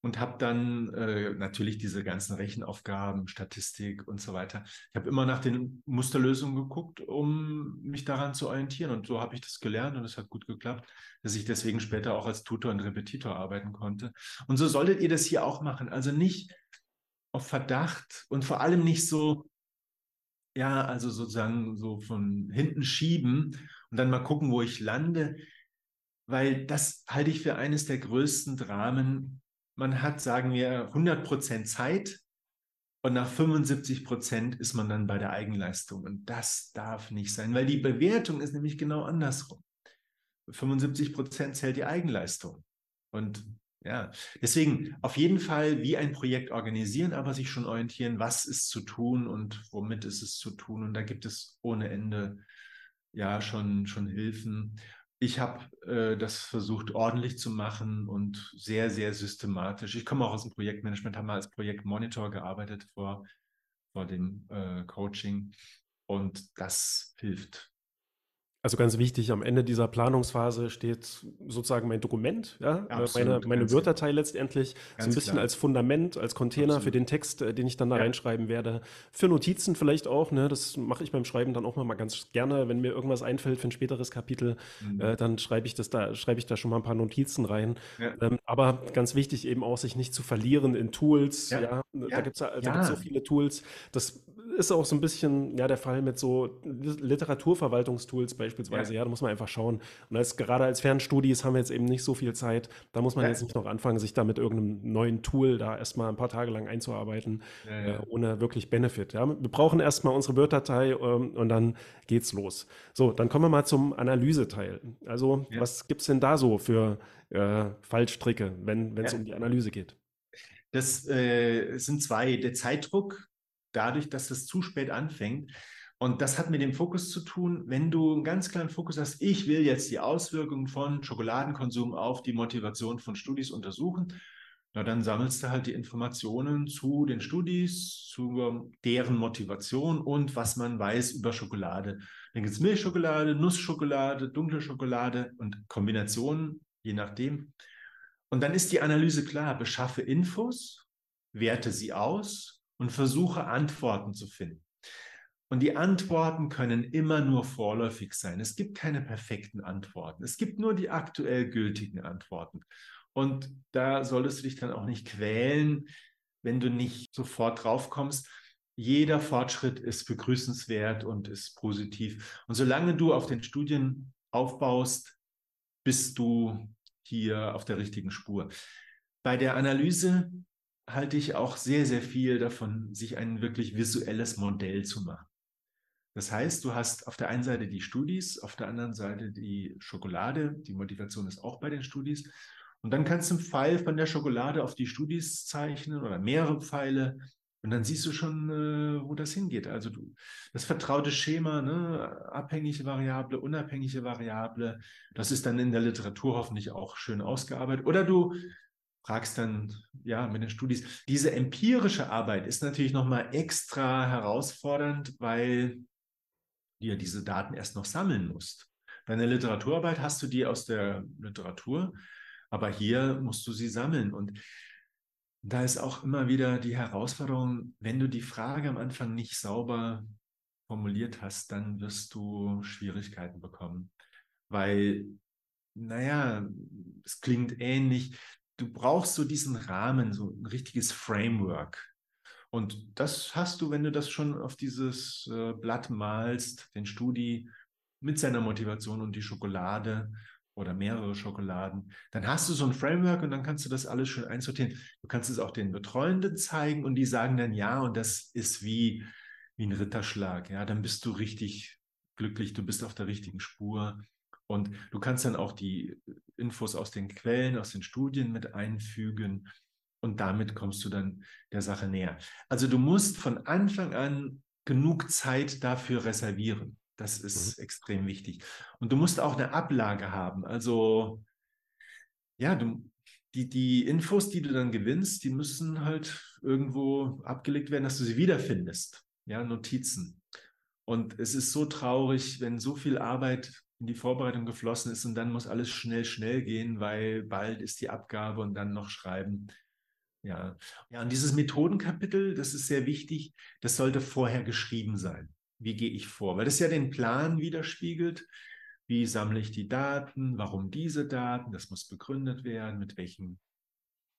und habe dann äh, natürlich diese ganzen Rechenaufgaben, Statistik und so weiter. Ich habe immer nach den Musterlösungen geguckt, um mich daran zu orientieren. Und so habe ich das gelernt und es hat gut geklappt, dass ich deswegen später auch als Tutor und Repetitor arbeiten konnte. Und so solltet ihr das hier auch machen. Also nicht auf Verdacht und vor allem nicht so, ja, also sozusagen so von hinten schieben und dann mal gucken, wo ich lande, weil das halte ich für eines der größten Dramen. Man hat, sagen wir, 100 Prozent Zeit und nach 75 Prozent ist man dann bei der Eigenleistung. Und das darf nicht sein, weil die Bewertung ist nämlich genau andersrum. 75 Prozent zählt die Eigenleistung. Und ja, deswegen auf jeden Fall wie ein Projekt organisieren, aber sich schon orientieren, was ist zu tun und womit ist es zu tun. Und da gibt es ohne Ende ja schon, schon Hilfen. Ich habe äh, das versucht ordentlich zu machen und sehr, sehr systematisch. Ich komme auch aus dem Projektmanagement, habe mal als Projektmonitor gearbeitet vor, vor dem äh, Coaching und das hilft also ganz wichtig, am Ende dieser Planungsphase steht sozusagen mein Dokument, ja, Absolut, meine, meine Word-Datei letztendlich, so ein bisschen klar. als Fundament, als Container Absolut. für den Text, äh, den ich dann da ja. reinschreiben werde. Für Notizen vielleicht auch, ne, das mache ich beim Schreiben dann auch mal ganz gerne, wenn mir irgendwas einfällt für ein späteres Kapitel, mhm. äh, dann schreibe ich das da, schreibe ich da schon mal ein paar Notizen rein. Ja. Ähm, aber ganz wichtig eben auch, sich nicht zu verlieren in Tools, ja, ja. da gibt es so viele Tools. Das ist auch so ein bisschen ja der Fall mit so Literaturverwaltungstools beispielsweise. Ja. ja. da muss man einfach schauen. Und als, gerade als Fernstudis haben wir jetzt eben nicht so viel Zeit. Da muss man ja. jetzt nicht noch anfangen, sich da mit irgendeinem neuen Tool da erstmal ein paar Tage lang einzuarbeiten, ja, äh, ohne wirklich Benefit. Ja. Wir brauchen erstmal unsere Word-Datei ähm, und dann geht's los. So, dann kommen wir mal zum Analyseteil. Also, was gibt es denn da so für äh, Fallstricke, wenn es um die Analyse geht? Das äh, sind zwei. Der Zeitdruck, dadurch, dass das zu spät anfängt, und das hat mit dem Fokus zu tun, wenn du einen ganz kleinen Fokus hast, ich will jetzt die Auswirkungen von Schokoladenkonsum auf die Motivation von Studis untersuchen, na dann sammelst du halt die Informationen zu den Studis, zu deren Motivation und was man weiß über Schokolade. Dann gibt es Milchschokolade, Nussschokolade, dunkle Schokolade und Kombinationen, je nachdem. Und dann ist die Analyse klar, beschaffe Infos, werte sie aus und versuche Antworten zu finden. Und die Antworten können immer nur vorläufig sein. Es gibt keine perfekten Antworten. Es gibt nur die aktuell gültigen Antworten. Und da solltest du dich dann auch nicht quälen, wenn du nicht sofort draufkommst. Jeder Fortschritt ist begrüßenswert und ist positiv. Und solange du auf den Studien aufbaust, bist du hier auf der richtigen Spur. Bei der Analyse halte ich auch sehr, sehr viel davon, sich ein wirklich visuelles Modell zu machen. Das heißt, du hast auf der einen Seite die Studis, auf der anderen Seite die Schokolade. Die Motivation ist auch bei den Studis. Und dann kannst du einen Pfeil von der Schokolade auf die Studis zeichnen oder mehrere Pfeile. Und dann siehst du schon, äh, wo das hingeht. Also du, das vertraute Schema, ne, abhängige Variable, unabhängige Variable, das ist dann in der Literatur hoffentlich auch schön ausgearbeitet. Oder du fragst dann, ja, mit den Studis. Diese empirische Arbeit ist natürlich nochmal extra herausfordernd, weil die ja diese Daten erst noch sammeln musst. Deine Literaturarbeit hast du die aus der Literatur, aber hier musst du sie sammeln. Und da ist auch immer wieder die Herausforderung, wenn du die Frage am Anfang nicht sauber formuliert hast, dann wirst du Schwierigkeiten bekommen. Weil, naja, es klingt ähnlich. Du brauchst so diesen Rahmen, so ein richtiges Framework. Und das hast du, wenn du das schon auf dieses äh, Blatt malst, den Studi mit seiner Motivation und die Schokolade oder mehrere Schokoladen, dann hast du so ein Framework und dann kannst du das alles schön einsortieren. Du kannst es auch den Betreuenden zeigen und die sagen dann ja und das ist wie, wie ein Ritterschlag. Ja, dann bist du richtig glücklich, du bist auf der richtigen Spur. Und du kannst dann auch die Infos aus den Quellen, aus den Studien mit einfügen und damit kommst du dann der Sache näher. Also du musst von Anfang an genug Zeit dafür reservieren. Das ist mhm. extrem wichtig. Und du musst auch eine Ablage haben. Also ja, du, die, die Infos, die du dann gewinnst, die müssen halt irgendwo abgelegt werden, dass du sie wiederfindest. Ja, Notizen. Und es ist so traurig, wenn so viel Arbeit in die Vorbereitung geflossen ist und dann muss alles schnell, schnell gehen, weil bald ist die Abgabe und dann noch schreiben. Ja, ja, und dieses Methodenkapitel, das ist sehr wichtig, das sollte vorher geschrieben sein. Wie gehe ich vor? Weil das ja den Plan widerspiegelt. Wie sammle ich die Daten? Warum diese Daten? Das muss begründet werden. Mit welchem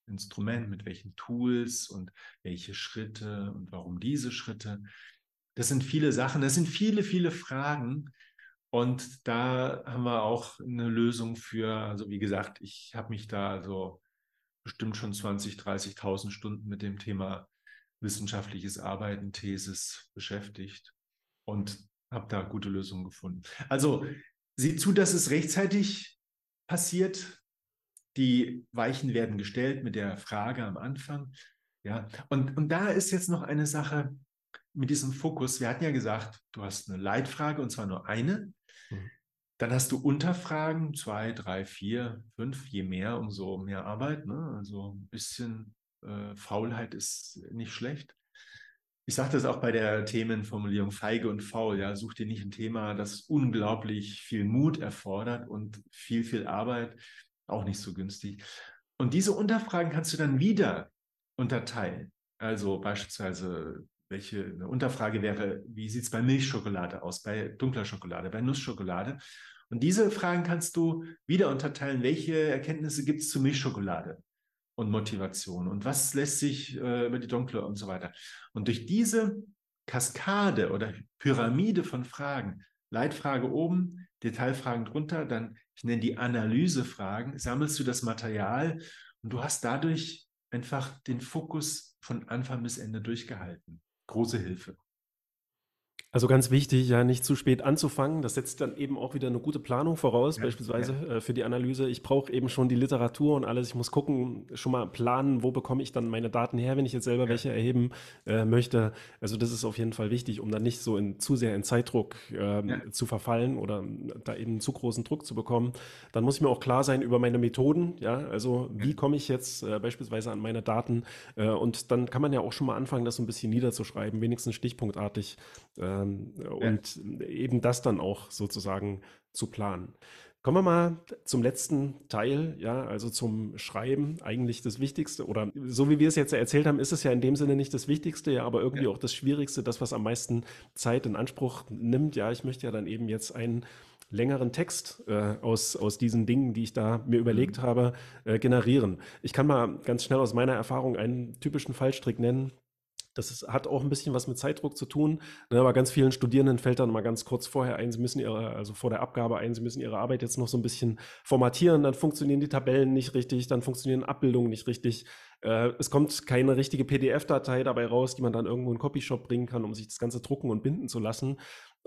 Instrument, mit welchen Tools und welche Schritte und warum diese Schritte. Das sind viele Sachen, das sind viele, viele Fragen, und da haben wir auch eine Lösung für, also wie gesagt, ich habe mich da also bestimmt schon 20, 30.000 Stunden mit dem Thema wissenschaftliches Arbeiten, Thesis beschäftigt und habe da gute Lösungen gefunden. Also sieh zu, dass es rechtzeitig passiert. Die Weichen werden gestellt mit der Frage am Anfang. Ja, und, und da ist jetzt noch eine Sache mit diesem Fokus. Wir hatten ja gesagt, du hast eine Leitfrage und zwar nur eine. Mhm. Dann hast du Unterfragen, zwei, drei, vier, fünf, je mehr, umso mehr Arbeit. Ne? Also ein bisschen äh, Faulheit ist nicht schlecht. Ich sage das auch bei der Themenformulierung feige und faul. Ja, such dir nicht ein Thema, das unglaublich viel Mut erfordert und viel, viel Arbeit, auch nicht so günstig. Und diese Unterfragen kannst du dann wieder unterteilen. Also beispielsweise welche eine Unterfrage wäre, wie sieht es bei Milchschokolade aus, bei dunkler Schokolade, bei Nussschokolade? Und diese Fragen kannst du wieder unterteilen. Welche Erkenntnisse gibt es zu Milchschokolade und Motivation? Und was lässt sich äh, über die dunkle und so weiter? Und durch diese Kaskade oder Pyramide von Fragen, Leitfrage oben, Detailfragen drunter, dann, ich nenne die Analysefragen, sammelst du das Material und du hast dadurch einfach den Fokus von Anfang bis Ende durchgehalten große Hilfe. Also ganz wichtig, ja, nicht zu spät anzufangen. Das setzt dann eben auch wieder eine gute Planung voraus, ja, beispielsweise ja. Äh, für die Analyse. Ich brauche eben schon die Literatur und alles. Ich muss gucken, schon mal planen, wo bekomme ich dann meine Daten her, wenn ich jetzt selber ja. welche erheben äh, möchte. Also das ist auf jeden Fall wichtig, um dann nicht so in, zu sehr in Zeitdruck äh, zu verfallen oder da eben zu großen Druck zu bekommen. Dann muss ich mir auch klar sein über meine Methoden. Ja, also wie komme ich jetzt äh, beispielsweise an meine Daten? Äh, und dann kann man ja auch schon mal anfangen, das so ein bisschen niederzuschreiben, wenigstens stichpunktartig. Äh, ähm, und eben das dann auch sozusagen zu planen. Kommen wir mal zum letzten Teil, ja, also zum Schreiben, eigentlich das Wichtigste. Oder so wie wir es jetzt erzählt haben, ist es ja in dem Sinne nicht das Wichtigste, ja, aber irgendwie ja. auch das Schwierigste, das, was am meisten Zeit in Anspruch nimmt. Ja, ich möchte ja dann eben jetzt einen längeren Text äh, aus, aus diesen Dingen, die ich da mir überlegt mhm. habe, äh, generieren. Ich kann mal ganz schnell aus meiner Erfahrung einen typischen Fallstrick nennen. Das ist, hat auch ein bisschen was mit Zeitdruck zu tun. Ne, aber ganz vielen Studierenden fällt dann mal ganz kurz vorher ein, sie müssen ihre, also vor der Abgabe ein, sie müssen ihre Arbeit jetzt noch so ein bisschen formatieren, dann funktionieren die Tabellen nicht richtig, dann funktionieren Abbildungen nicht richtig. Äh, es kommt keine richtige PDF-Datei dabei raus, die man dann irgendwo in den Copyshop bringen kann, um sich das Ganze drucken und binden zu lassen.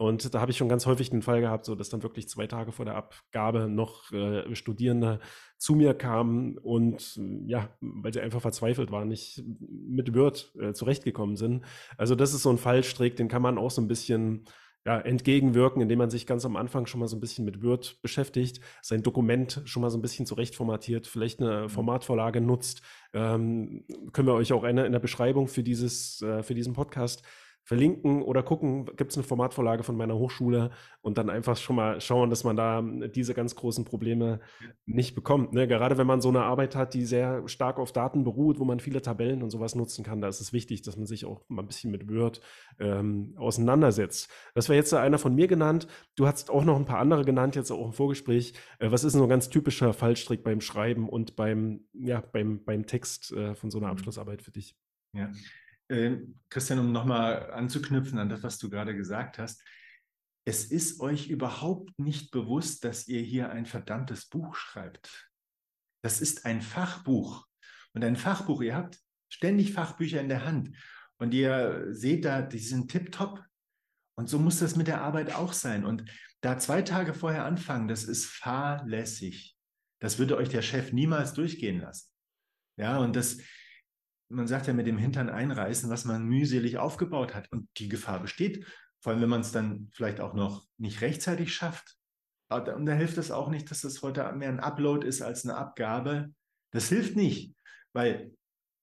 Und da habe ich schon ganz häufig den Fall gehabt, so dass dann wirklich zwei Tage vor der Abgabe noch äh, Studierende zu mir kamen und ja, weil sie einfach verzweifelt waren, nicht mit Word äh, zurechtgekommen sind. Also das ist so ein Fallstrick, den kann man auch so ein bisschen ja, entgegenwirken, indem man sich ganz am Anfang schon mal so ein bisschen mit Word beschäftigt, sein Dokument schon mal so ein bisschen zurechtformatiert, vielleicht eine mhm. Formatvorlage nutzt. Ähm, können wir euch auch eine in der Beschreibung für dieses, äh, für diesen Podcast verlinken oder gucken, gibt es eine Formatvorlage von meiner Hochschule und dann einfach schon mal schauen, dass man da diese ganz großen Probleme nicht bekommt. Ne? Gerade wenn man so eine Arbeit hat, die sehr stark auf Daten beruht, wo man viele Tabellen und sowas nutzen kann, da ist es wichtig, dass man sich auch mal ein bisschen mit Word ähm, auseinandersetzt. Das wäre jetzt einer von mir genannt. Du hast auch noch ein paar andere genannt, jetzt auch im Vorgespräch. Äh, was ist so ein ganz typischer Fallstrick beim Schreiben und beim, ja, beim, beim Text äh, von so einer mhm. Abschlussarbeit für dich? Ja, äh, Christian, um nochmal anzuknüpfen an das, was du gerade gesagt hast, es ist euch überhaupt nicht bewusst, dass ihr hier ein verdammtes Buch schreibt. Das ist ein Fachbuch. Und ein Fachbuch, ihr habt ständig Fachbücher in der Hand und ihr seht da, die sind tipptopp. Und so muss das mit der Arbeit auch sein. Und da zwei Tage vorher anfangen, das ist fahrlässig. Das würde euch der Chef niemals durchgehen lassen. Ja, und das, man sagt ja mit dem Hintern einreißen, was man mühselig aufgebaut hat. Und die Gefahr besteht, vor allem wenn man es dann vielleicht auch noch nicht rechtzeitig schafft. Und da hilft es auch nicht, dass das heute mehr ein Upload ist als eine Abgabe. Das hilft nicht, weil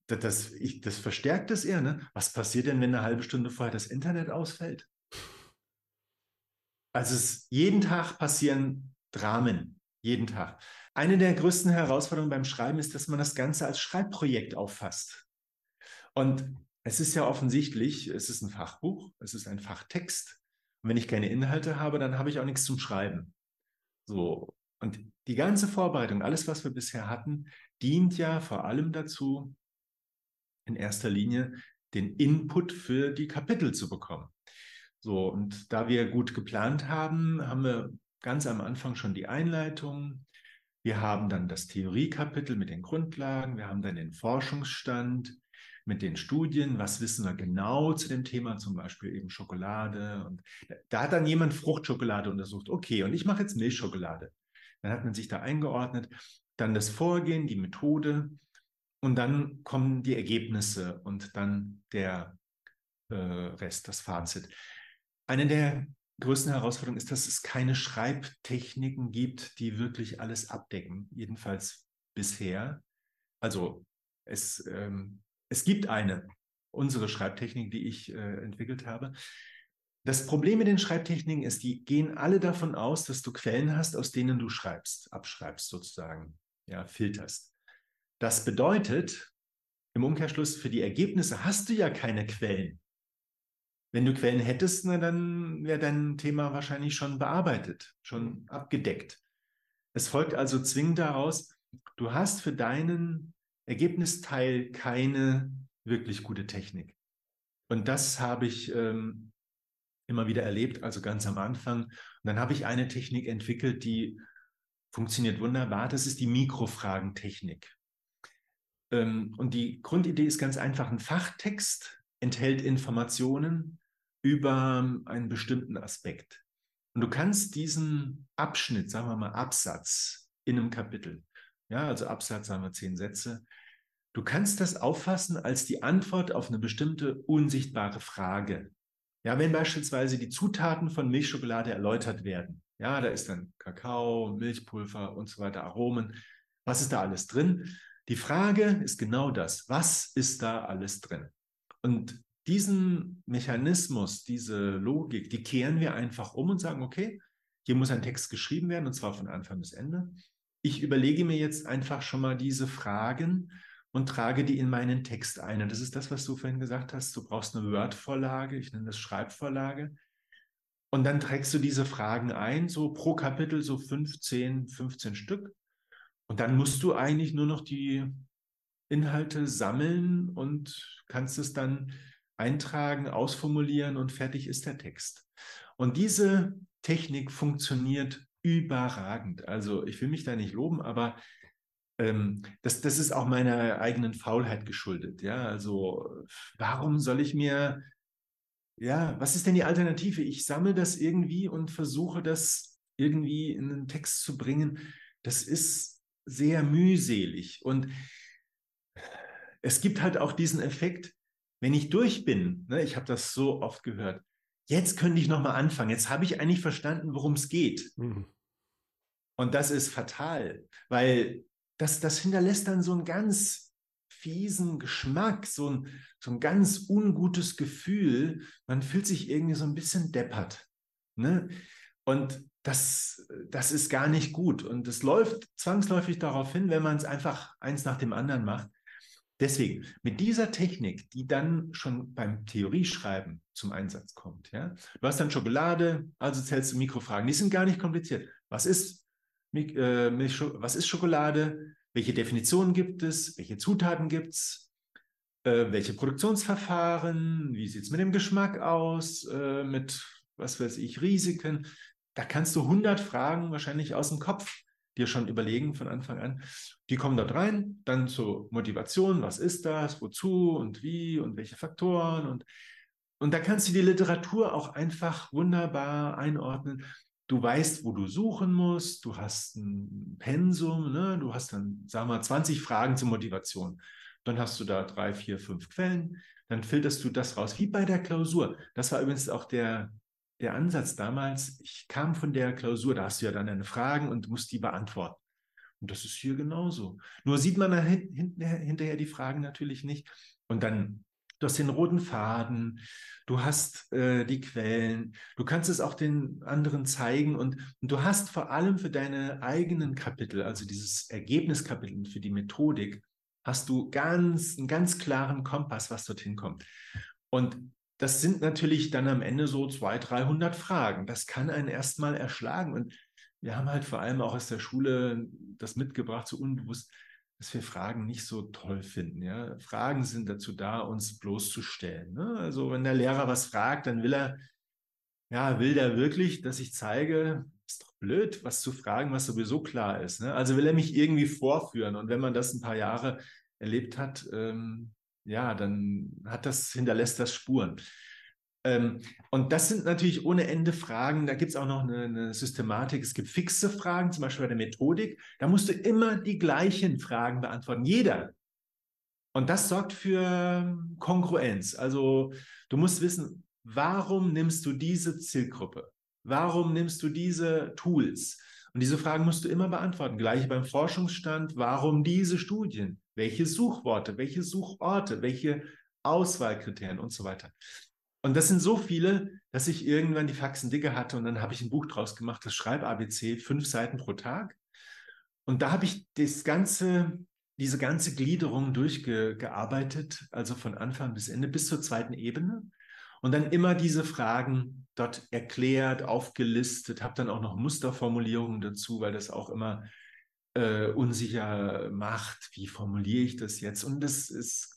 das, das, ich, das verstärkt es eher. Ne? Was passiert denn, wenn eine halbe Stunde vorher das Internet ausfällt? Also es, jeden Tag passieren Dramen, jeden Tag. Eine der größten Herausforderungen beim Schreiben ist, dass man das Ganze als Schreibprojekt auffasst. Und es ist ja offensichtlich, es ist ein Fachbuch, es ist ein Fachtext. Und wenn ich keine Inhalte habe, dann habe ich auch nichts zum Schreiben. So. Und die ganze Vorbereitung, alles, was wir bisher hatten, dient ja vor allem dazu, in erster Linie den Input für die Kapitel zu bekommen. So, und da wir gut geplant haben, haben wir ganz am Anfang schon die Einleitung. Wir haben dann das Theoriekapitel mit den Grundlagen, wir haben dann den Forschungsstand mit den Studien, was wissen wir genau zu dem Thema, zum Beispiel eben Schokolade. Und da hat dann jemand Fruchtschokolade untersucht. Okay, und ich mache jetzt Milchschokolade. Dann hat man sich da eingeordnet. Dann das Vorgehen, die Methode. Und dann kommen die Ergebnisse und dann der äh, Rest, das Fazit. Eine der größten Herausforderungen ist, dass es keine Schreibtechniken gibt, die wirklich alles abdecken. Jedenfalls bisher. Also es, ähm, es gibt eine, unsere Schreibtechnik, die ich äh, entwickelt habe. Das Problem mit den Schreibtechniken ist, die gehen alle davon aus, dass du Quellen hast, aus denen du schreibst, abschreibst sozusagen, ja, filterst. Das bedeutet, im Umkehrschluss, für die Ergebnisse hast du ja keine Quellen. Wenn du Quellen hättest, na, dann wäre dein Thema wahrscheinlich schon bearbeitet, schon abgedeckt. Es folgt also zwingend daraus, du hast für deinen Ergebnisteil keine wirklich gute Technik. Und das habe ich ähm, immer wieder erlebt, also ganz am Anfang. Und dann habe ich eine Technik entwickelt, die funktioniert wunderbar. Das ist die Mikrofragentechnik. Ähm, und die Grundidee ist ganz einfach. Ein Fachtext enthält Informationen über einen bestimmten Aspekt. Und du kannst diesen Abschnitt, sagen wir mal Absatz in einem Kapitel, ja, also Absatz, sagen wir zehn Sätze, du kannst das auffassen als die Antwort auf eine bestimmte unsichtbare Frage. Ja, wenn beispielsweise die Zutaten von Milchschokolade erläutert werden, ja, da ist dann Kakao, Milchpulver und so weiter, Aromen, was ist da alles drin? Die Frage ist genau das, was ist da alles drin? Und diesen Mechanismus, diese Logik, die kehren wir einfach um und sagen, okay, hier muss ein Text geschrieben werden und zwar von Anfang bis Ende. Ich überlege mir jetzt einfach schon mal diese Fragen und trage die in meinen Text ein. Und das ist das, was du vorhin gesagt hast. Du brauchst eine Word-Vorlage, ich nenne das Schreibvorlage. Und dann trägst du diese Fragen ein, so pro Kapitel so 15, 15 Stück. Und dann musst du eigentlich nur noch die Inhalte sammeln und kannst es dann eintragen, ausformulieren und fertig ist der Text. Und diese Technik funktioniert überragend. Also ich will mich da nicht loben, aber ähm, das, das ist auch meiner eigenen Faulheit geschuldet. Ja, also warum soll ich mir, ja, was ist denn die Alternative? Ich sammle das irgendwie und versuche das irgendwie in einen Text zu bringen. Das ist sehr mühselig und es gibt halt auch diesen Effekt, wenn ich durch bin, ne, ich habe das so oft gehört, jetzt könnte ich nochmal anfangen, jetzt habe ich eigentlich verstanden, worum es geht. Mhm. Und das ist fatal, weil das, das hinterlässt dann so einen ganz fiesen Geschmack, so ein, so ein ganz ungutes Gefühl. Man fühlt sich irgendwie so ein bisschen deppert. Ne? Und das, das ist gar nicht gut. Und es läuft zwangsläufig darauf hin, wenn man es einfach eins nach dem anderen macht, Deswegen, mit dieser Technik, die dann schon beim Theorieschreiben zum Einsatz kommt, ja, du hast dann Schokolade, also zählst du Mikrofragen, die sind gar nicht kompliziert. Was ist, Milch, was ist Schokolade? Welche Definitionen gibt es? Welche Zutaten gibt es? Äh, welche Produktionsverfahren? Wie sieht es mit dem Geschmack aus? Äh, mit, was weiß ich, Risiken? Da kannst du 100 Fragen wahrscheinlich aus dem Kopf dir schon überlegen von Anfang an. Die kommen dort rein, dann zur Motivation, was ist das, wozu und wie und welche Faktoren und und da kannst du die Literatur auch einfach wunderbar einordnen. Du weißt, wo du suchen musst, du hast ein Pensum, ne? du hast dann, sagen wir mal, 20 Fragen zur Motivation. Dann hast du da drei, vier, fünf Quellen, dann filterst du das raus, wie bei der Klausur. Das war übrigens auch der, der Ansatz damals. Ich kam von der Klausur, da hast du ja dann deine Fragen und musst die beantworten. Und das ist hier genauso. Nur sieht man da hinterher, hinterher die Fragen natürlich nicht. Und dann, du hast den roten Faden, du hast äh, die Quellen, du kannst es auch den anderen zeigen und, und du hast vor allem für deine eigenen Kapitel, also dieses Ergebniskapitel für die Methodik, hast du ganz, einen ganz klaren Kompass, was dorthin kommt. Und das sind natürlich dann am Ende so 200, 300 Fragen. Das kann einen erstmal erschlagen. Und wir haben halt vor allem auch aus der Schule das mitgebracht, so unbewusst, dass wir Fragen nicht so toll finden. Ja? Fragen sind dazu da, uns bloßzustellen. Ne? Also wenn der Lehrer was fragt, dann will er, ja, will der wirklich, dass ich zeige, ist doch blöd, was zu fragen, was sowieso klar ist. Ne? Also will er mich irgendwie vorführen. Und wenn man das ein paar Jahre erlebt hat, ähm, ja, dann hat das, hinterlässt das Spuren. Ähm, und das sind natürlich ohne Ende Fragen. Da gibt es auch noch eine, eine, Systematik. Es gibt fixe Fragen, zum Beispiel bei der Methodik. Da musst du immer die gleichen Fragen beantworten. Jeder. Und das sorgt für Kongruenz. Also du musst wissen, warum nimmst du diese Zielgruppe? Warum nimmst du diese Tools? Und diese Fragen musst du immer beantworten. Gleich beim Forschungsstand, warum diese Studien? Welche Suchworte, welche Suchorte, welche Auswahlkriterien und so weiter. Und das sind so viele, dass ich irgendwann die Faxen dicke hatte und dann habe ich ein Buch draus gemacht, das Schreib-ABC, fünf Seiten pro Tag. Und da habe ich das ganze, diese ganze Gliederung durchgearbeitet, also von Anfang bis Ende, bis zur zweiten Ebene. Und dann immer diese Fragen dort erklärt, aufgelistet, habe dann auch noch Musterformulierungen dazu, weil das auch immer äh, unsicher macht, wie formuliere ich das jetzt. Und das ist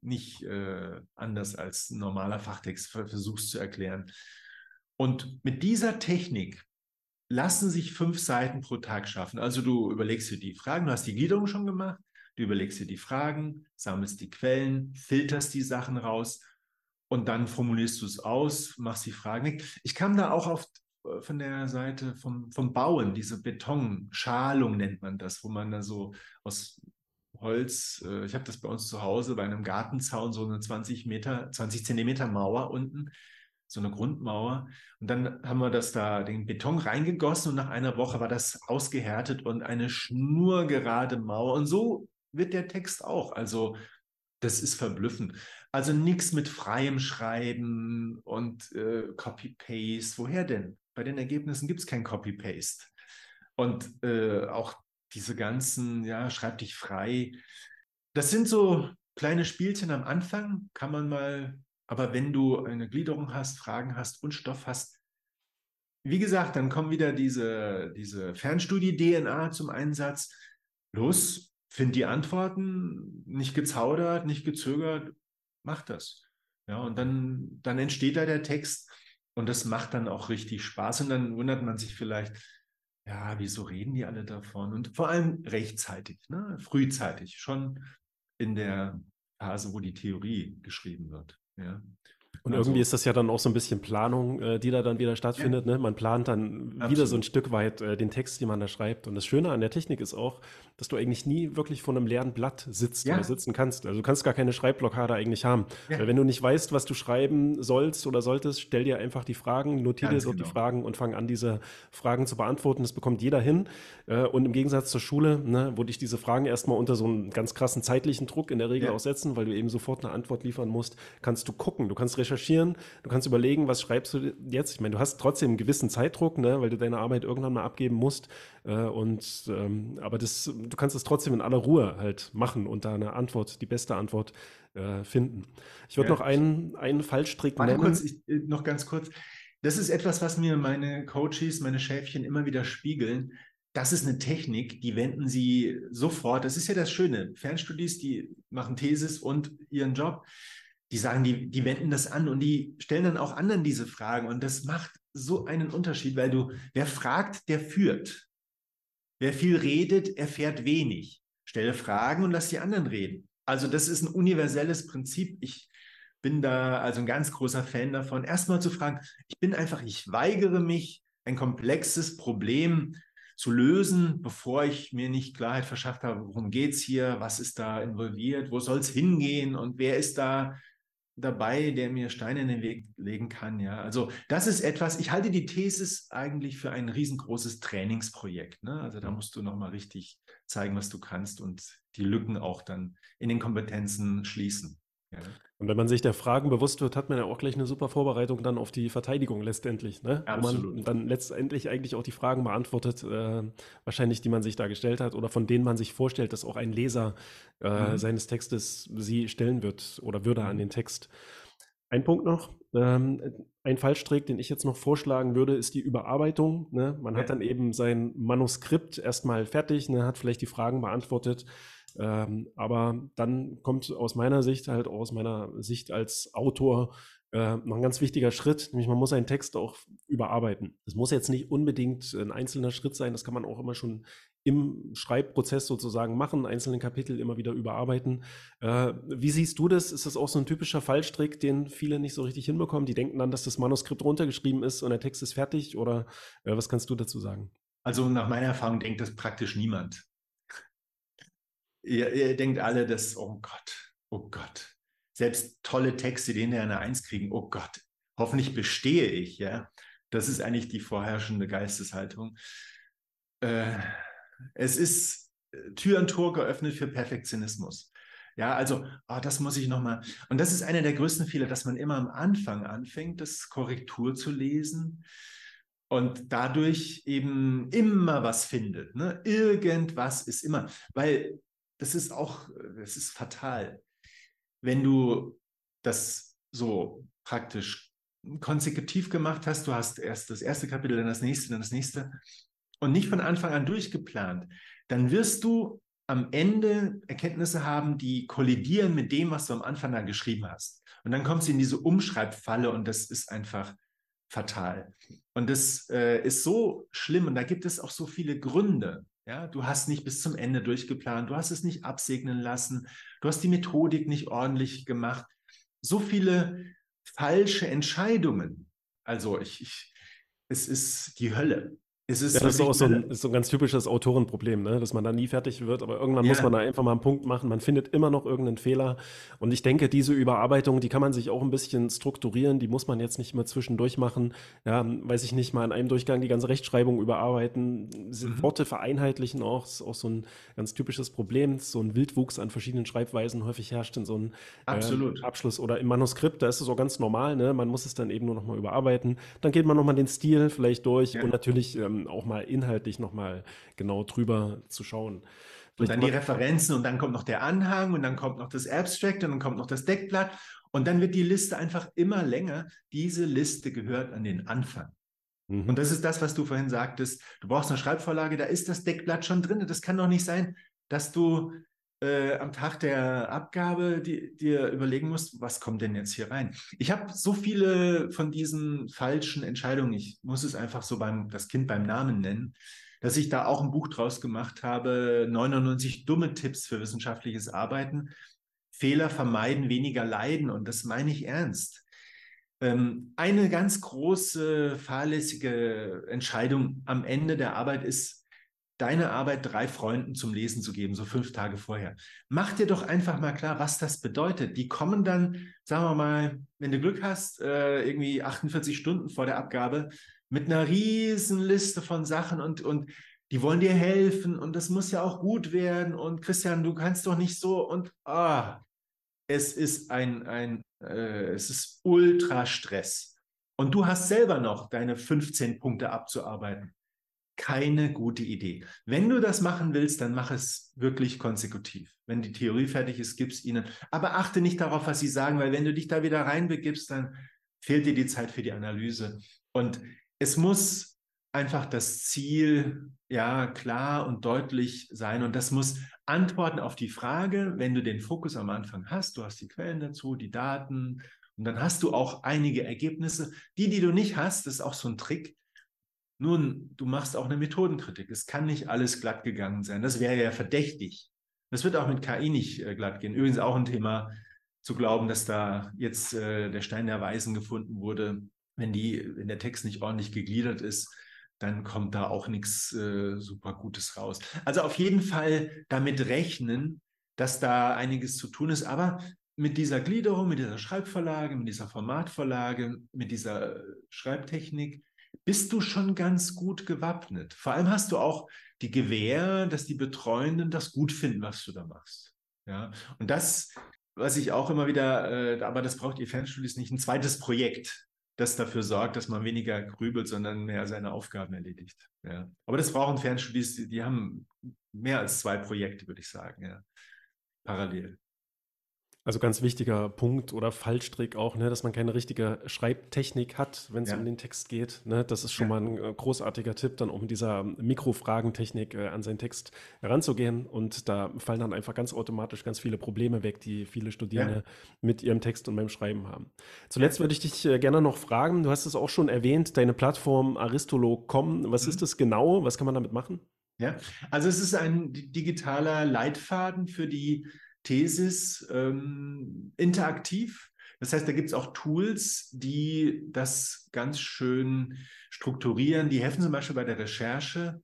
nicht äh, anders als normaler Fachtext versuchst zu erklären. Und mit dieser Technik lassen sich fünf Seiten pro Tag schaffen. Also du überlegst dir die Fragen, du hast die Gliederung schon gemacht, du überlegst dir die Fragen, sammelst die Quellen, filterst die Sachen raus und dann formulierst du es aus, machst die Fragen. Ich kam da auch auf äh, von der Seite vom, vom Bauen, diese Betonschalung nennt man das, wo man da so aus Holz. Äh, ich habe das bei uns zu Hause bei einem Gartenzaun, so eine 20 Meter, 20 Zentimeter Mauer unten, so eine Grundmauer. Und dann haben wir das da, den Beton reingegossen und nach einer Woche war das ausgehärtet und eine schnurgerade Mauer. Und so wird der Text auch. Also das ist verblüffend. Also nichts mit freiem Schreiben und äh, Copy-Paste. Woher denn? Bei den Ergebnissen gibt es kein Copy-Paste. Und äh, auch diese ganzen, ja, schreib dich frei. Das sind so kleine Spielchen am Anfang, kann man mal, aber wenn du eine Gliederung hast, Fragen hast und Stoff hast, wie gesagt, dann kommen wieder diese, diese Fernstudie-DNA zum Einsatz. Los, find die Antworten, nicht gezaudert, nicht gezögert, mach das. Ja, und dann, dann entsteht da der Text und das macht dann auch richtig Spaß und dann wundert man sich vielleicht, ja, wieso reden die alle davon? Und vor allem rechtzeitig, ne? frühzeitig, schon in der Phase, wo die Theorie geschrieben wird. Ja. Und also, irgendwie ist das ja dann auch so ein bisschen Planung, äh, die da dann wieder stattfindet. Ja. Ne? Man plant dann Absolut. wieder so ein Stück weit äh, den Text, den man da schreibt. Und das Schöne an der Technik ist auch, dass du eigentlich nie wirklich vor einem leeren Blatt sitzt ja. oder sitzen kannst. Also du kannst gar keine Schreibblockade eigentlich haben. Ja. Weil wenn du nicht weißt, was du schreiben sollst oder solltest, stell dir einfach die Fragen, notiere dir dort genau. die Fragen und fang an, diese Fragen zu beantworten. Das bekommt jeder hin. Äh, und im Gegensatz zur Schule, ne, wo dich diese Fragen erstmal unter so einen ganz krassen zeitlichen Druck in der Regel auch setzen, weil du eben sofort eine Antwort liefern musst, kannst du gucken, du kannst recherchieren, du kannst überlegen, was schreibst du jetzt. Ich meine, du hast trotzdem einen gewissen Zeitdruck, ne, weil du deine Arbeit irgendwann mal abgeben musst. Äh, und ähm, aber das, du kannst es trotzdem in aller Ruhe halt machen und da eine Antwort, die beste Antwort äh, finden. Ich würde ja. noch einen, einen Fallstrick Warte nennen. Kurz, ich, äh, noch ganz kurz. Das ist etwas, was mir meine Coaches, meine Schäfchen immer wieder spiegeln. das ist eine Technik, die wenden sie sofort. Das ist ja das Schöne. Fernstudies, die machen Thesis und ihren Job. Die sagen, die, die wenden das an und die stellen dann auch anderen diese Fragen. Und das macht so einen Unterschied, weil du, wer fragt, der führt. Wer viel redet, erfährt wenig. Stelle Fragen und lass die anderen reden. Also das ist ein universelles Prinzip. Ich bin da also ein ganz großer Fan davon, erstmal zu fragen, ich bin einfach, ich weigere mich, ein komplexes Problem zu lösen, bevor ich mir nicht Klarheit verschafft habe, worum geht es hier, was ist da involviert, wo soll es hingehen und wer ist da dabei, der mir Steine in den Weg legen kann. Ja, also das ist etwas, ich halte die Thesis eigentlich für ein riesengroßes Trainingsprojekt. Ne? Also da musst du nochmal richtig zeigen, was du kannst und die Lücken auch dann in den Kompetenzen schließen. Ja. Und wenn man sich der Fragen bewusst wird, hat man ja auch gleich eine super Vorbereitung dann auf die Verteidigung letztendlich. Ne? Absolut. Wo man dann letztendlich eigentlich auch die Fragen beantwortet, äh, wahrscheinlich, die man sich da gestellt hat oder von denen man sich vorstellt, dass auch ein Leser äh, mhm. seines Textes sie stellen wird oder würde an mhm. den Text. Ein Punkt noch, ähm, ein Fallstrick, den ich jetzt noch vorschlagen würde, ist die Überarbeitung. Ne? Man ja. hat dann eben sein Manuskript erstmal fertig, ne? hat vielleicht die Fragen beantwortet ähm, aber dann kommt aus meiner Sicht, halt aus meiner Sicht als Autor, äh, noch ein ganz wichtiger Schritt, nämlich man muss einen Text auch überarbeiten. Das muss jetzt nicht unbedingt ein einzelner Schritt sein, das kann man auch immer schon im Schreibprozess sozusagen machen, einzelne Kapitel immer wieder überarbeiten. Äh, wie siehst du das? Ist das auch so ein typischer Fallstrick, den viele nicht so richtig hinbekommen? Die denken dann, dass das Manuskript runtergeschrieben ist und der Text ist fertig oder äh, was kannst du dazu sagen? Also nach meiner Erfahrung denkt das praktisch niemand. Ihr, ihr denkt alle, dass, oh Gott, oh Gott, selbst tolle Texte, die hinterher eine Eins kriegen, oh Gott, hoffentlich bestehe ich, ja. Das ist eigentlich die vorherrschende Geisteshaltung. Äh, es ist äh, Tür und Tor geöffnet für Perfektionismus. Ja, also, oh, das muss ich nochmal. Und das ist einer der größten Fehler, dass man immer am Anfang anfängt, das Korrektur zu lesen und dadurch eben immer was findet. Ne? Irgendwas ist immer, weil das ist auch, das ist fatal. Wenn du das so praktisch konsekutiv gemacht hast, du hast erst das erste Kapitel, dann das nächste, dann das nächste und nicht von Anfang an durchgeplant, dann wirst du am Ende Erkenntnisse haben, die kollidieren mit dem, was du am Anfang da geschrieben hast. Und dann kommst du in diese Umschreibfalle und das ist einfach fatal. Und das äh, ist so schlimm und da gibt es auch so viele Gründe. Ja, du hast nicht bis zum Ende durchgeplant, du hast es nicht absegnen lassen, du hast die Methodik nicht ordentlich gemacht. So viele falsche Entscheidungen. Also ich, ich es ist die Hölle. Es ist ja, das ist auch so ein, ist so ein, ganz typisches Autorenproblem, ne? dass man da nie fertig wird, aber irgendwann ja. muss man da einfach mal einen Punkt machen. Man findet immer noch irgendeinen Fehler. Und ich denke, diese Überarbeitung, die kann man sich auch ein bisschen strukturieren, die muss man jetzt nicht immer zwischendurch machen. Ja, weiß ich nicht, mal in einem Durchgang die ganze Rechtschreibung überarbeiten, mhm. Worte vereinheitlichen auch, ist auch so ein ganz typisches Problem. So ein Wildwuchs an verschiedenen Schreibweisen häufig herrscht in so einem äh, Abschluss oder im Manuskript, da ist es auch ganz normal, ne? Man muss es dann eben nur noch mal überarbeiten. Dann geht man noch mal den Stil vielleicht durch ja. und natürlich ähm, auch mal inhaltlich nochmal genau drüber zu schauen. und dann die Referenzen und dann kommt noch der Anhang und dann kommt noch das Abstract und dann kommt noch das Deckblatt und dann wird die Liste einfach immer länger. Diese Liste gehört an den Anfang. Mhm. Und das ist das, was du vorhin sagtest. Du brauchst eine Schreibvorlage, da ist das Deckblatt schon drin. Das kann doch nicht sein, dass du äh, am Tag der Abgabe dir überlegen musst, was kommt denn jetzt hier rein? Ich habe so viele von diesen falschen Entscheidungen, ich muss es einfach so beim das Kind beim Namen nennen, dass ich da auch ein Buch draus gemacht habe, 99 dumme Tipps für wissenschaftliches Arbeiten. Fehler vermeiden, weniger leiden und das meine ich ernst. Ähm, eine ganz große fahrlässige Entscheidung am Ende der Arbeit ist, deine Arbeit drei Freunden zum Lesen zu geben, so fünf Tage vorher. Mach dir doch einfach mal klar, was das bedeutet. Die kommen dann, sagen wir mal, wenn du Glück hast, äh, irgendwie 48 Stunden vor der Abgabe mit einer riesen Liste von Sachen und, und die wollen dir helfen und das muss ja auch gut werden und Christian, du kannst doch nicht so und ah, es ist ein, ein äh, es ist Ultrastress. Und du hast selber noch deine 15 Punkte abzuarbeiten keine gute Idee. Wenn du das machen willst, dann mach es wirklich konsekutiv. Wenn die Theorie fertig ist, gib es ihnen. Aber achte nicht darauf, was sie sagen, weil wenn du dich da wieder reinbegibst, dann fehlt dir die Zeit für die Analyse. Und es muss einfach das Ziel ja klar und deutlich sein und das muss antworten auf die Frage, wenn du den Fokus am Anfang hast, du hast die Quellen dazu, die Daten und dann hast du auch einige Ergebnisse. Die, die du nicht hast, ist auch so ein Trick. Nun, du machst auch eine Methodenkritik. Es kann nicht alles glatt gegangen sein. Das wäre ja verdächtig. Das wird auch mit KI nicht äh, glatt gehen. Übrigens auch ein Thema zu glauben, dass da jetzt äh, der Stein der Weisen gefunden wurde, wenn die, wenn der Text nicht ordentlich gegliedert ist, dann kommt da auch nichts äh, super Gutes raus. Also auf jeden Fall damit rechnen, dass da einiges zu tun ist. Aber mit dieser Gliederung, mit dieser Schreibvorlage, mit dieser Formatvorlage, mit dieser Schreibtechnik bist du schon ganz gut gewappnet. Vor allem hast du auch die Gewähr, dass die Betreuenden das gut finden, was du da machst. Ja, und das, was ich auch immer wieder, äh, aber das braucht ihr Fernstudios nicht, ein zweites Projekt das dafür sorgt, dass man weniger grübelt, sondern mehr seine Aufgaben erledigt. Ja. Aber das brauchen Fernstudies, die, die haben mehr als zwei Projekte, würde ich sagen, ja. parallel. Also ganz wichtiger Punkt oder Fallstrick auch, ne, dass man keine richtige Schreibtechnik hat, wenn es ja. um den Text geht. Ne? Das ist schon ja. mal ein äh, großartiger Tipp, dann um dieser Mikrofragentechnik äh, an seinen Text heranzugehen. Und da fallen dann einfach ganz automatisch ganz viele Probleme weg, die viele Studierende ja. mit ihrem Text und beim Schreiben haben. Zuletzt würde ich dich äh, gerne noch fragen, du hast es auch schon erwähnt, deine Plattform Aristolo.com. Was mhm. ist das genau? Was kann man damit machen? Ja, also es ist ein digitaler Leitfaden für die Thesis ähm, interaktiv. Das heißt, da gibt es auch Tools, die das ganz schön strukturieren. Die helfen zum Beispiel bei der Recherche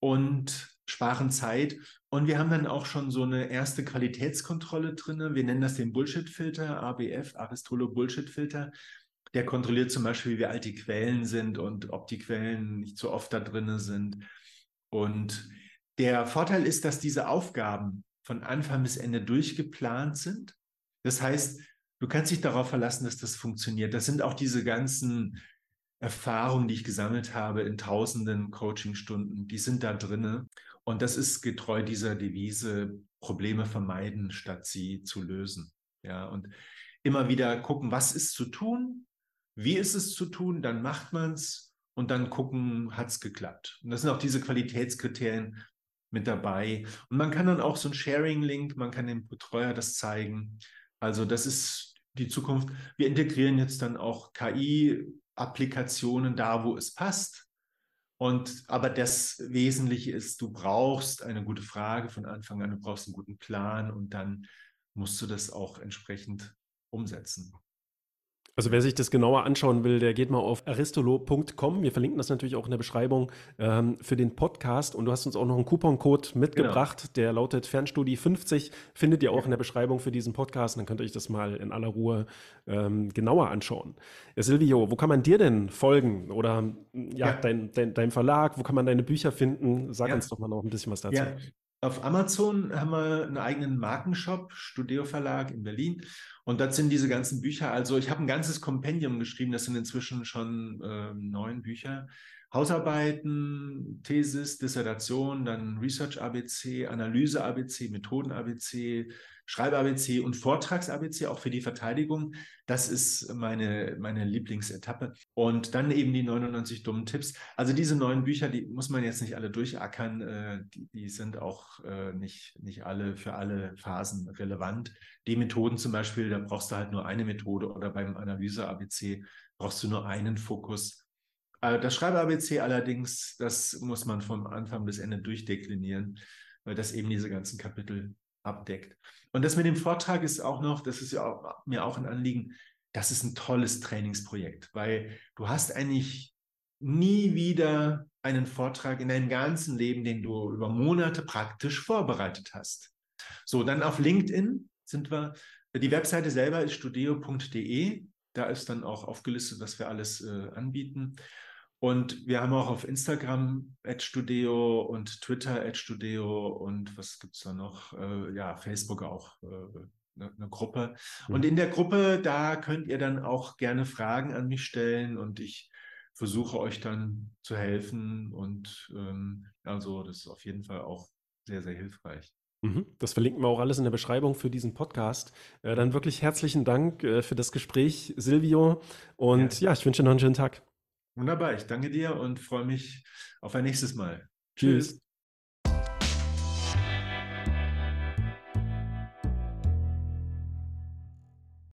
und sparen Zeit. Und wir haben dann auch schon so eine erste Qualitätskontrolle drin. Wir nennen das den Bullshit-Filter, ABF, Aristolo Bullshit-Filter. Der kontrolliert zum Beispiel, wie alt die Quellen sind und ob die Quellen nicht zu oft da drin sind. Und der Vorteil ist, dass diese Aufgaben von Anfang bis Ende durchgeplant sind. Das heißt, du kannst dich darauf verlassen, dass das funktioniert. Das sind auch diese ganzen Erfahrungen, die ich gesammelt habe in tausenden Coachingstunden, die sind da drinne. Und das ist getreu dieser Devise, Probleme vermeiden, statt sie zu lösen. Ja, und immer wieder gucken, was ist zu tun? Wie ist es zu tun? Dann macht man es und dann gucken, hat es geklappt. Und das sind auch diese Qualitätskriterien, mit dabei. Und man kann dann auch so ein Sharing-Link, man kann dem Betreuer das zeigen. Also das ist die Zukunft. Wir integrieren jetzt dann auch KI-Applikationen da, wo es passt. Und aber das Wesentliche ist, du brauchst eine gute Frage von Anfang an, du brauchst einen guten Plan und dann musst du das auch entsprechend umsetzen. Also wer sich das genauer anschauen will, der geht mal auf aristolo.com. Wir verlinken das natürlich auch in der Beschreibung ähm, für den Podcast. Und du hast uns auch noch einen Couponcode mitgebracht, genau. der lautet Fernstudie 50. Findet ihr auch ja. in der Beschreibung für diesen Podcast. Dann könnt ihr euch das mal in aller Ruhe ähm, genauer anschauen. Ja, Silvio, wo kann man dir denn folgen? Oder ja, ja. Dein, dein, dein Verlag, wo kann man deine Bücher finden? Sag uns doch mal noch ein bisschen was dazu. Auf Amazon haben wir einen eigenen Markenshop, Studeo Verlag in Berlin. Und das sind diese ganzen Bücher. Also ich habe ein ganzes Kompendium geschrieben. Das sind inzwischen schon äh, neun Bücher. Hausarbeiten, Thesis, Dissertation, dann Research ABC, Analyse ABC, Methoden ABC, Schreib-ABC und Vortrags-ABC auch für die Verteidigung. Das ist meine, meine Lieblingsetappe. Und dann eben die 99 dummen Tipps. Also diese neuen Bücher, die muss man jetzt nicht alle durchackern. Äh, die, die sind auch äh, nicht, nicht alle für alle Phasen relevant. Die Methoden zum Beispiel, da brauchst du halt nur eine Methode oder beim Analyse-ABC brauchst du nur einen Fokus. Äh, das Schreib-ABC allerdings, das muss man vom Anfang bis Ende durchdeklinieren, weil das eben diese ganzen Kapitel abdeckt. Und das mit dem Vortrag ist auch noch, das ist ja auch, mir auch ein Anliegen, das ist ein tolles Trainingsprojekt, weil du hast eigentlich nie wieder einen Vortrag in deinem ganzen Leben, den du über Monate praktisch vorbereitet hast. So, dann auf LinkedIn sind wir, die Webseite selber ist studio.de, da ist dann auch aufgelistet, was wir alles äh, anbieten. Und wir haben auch auf Instagram @studio und Twitter @studio und was gibt es da noch? Äh, ja, Facebook auch äh, eine, eine, Gruppe. Mhm. Und in der Gruppe, da könnt ihr dann auch gerne Fragen an mich stellen und ich versuche euch dann zu helfen. Und ähm, also das ist auf jeden Fall auch sehr, sehr hilfreich. Mhm. Das verlinken wir auch alles in der Beschreibung für diesen Podcast. Äh, dann wirklich herzlichen Dank äh, für das Gespräch, Silvio. Und ja, ja ich wünsche dir noch einen schönen Tag. Wunderbar, ich danke dir und freue mich auf ein nächstes Mal. Tschüss. Tschüss.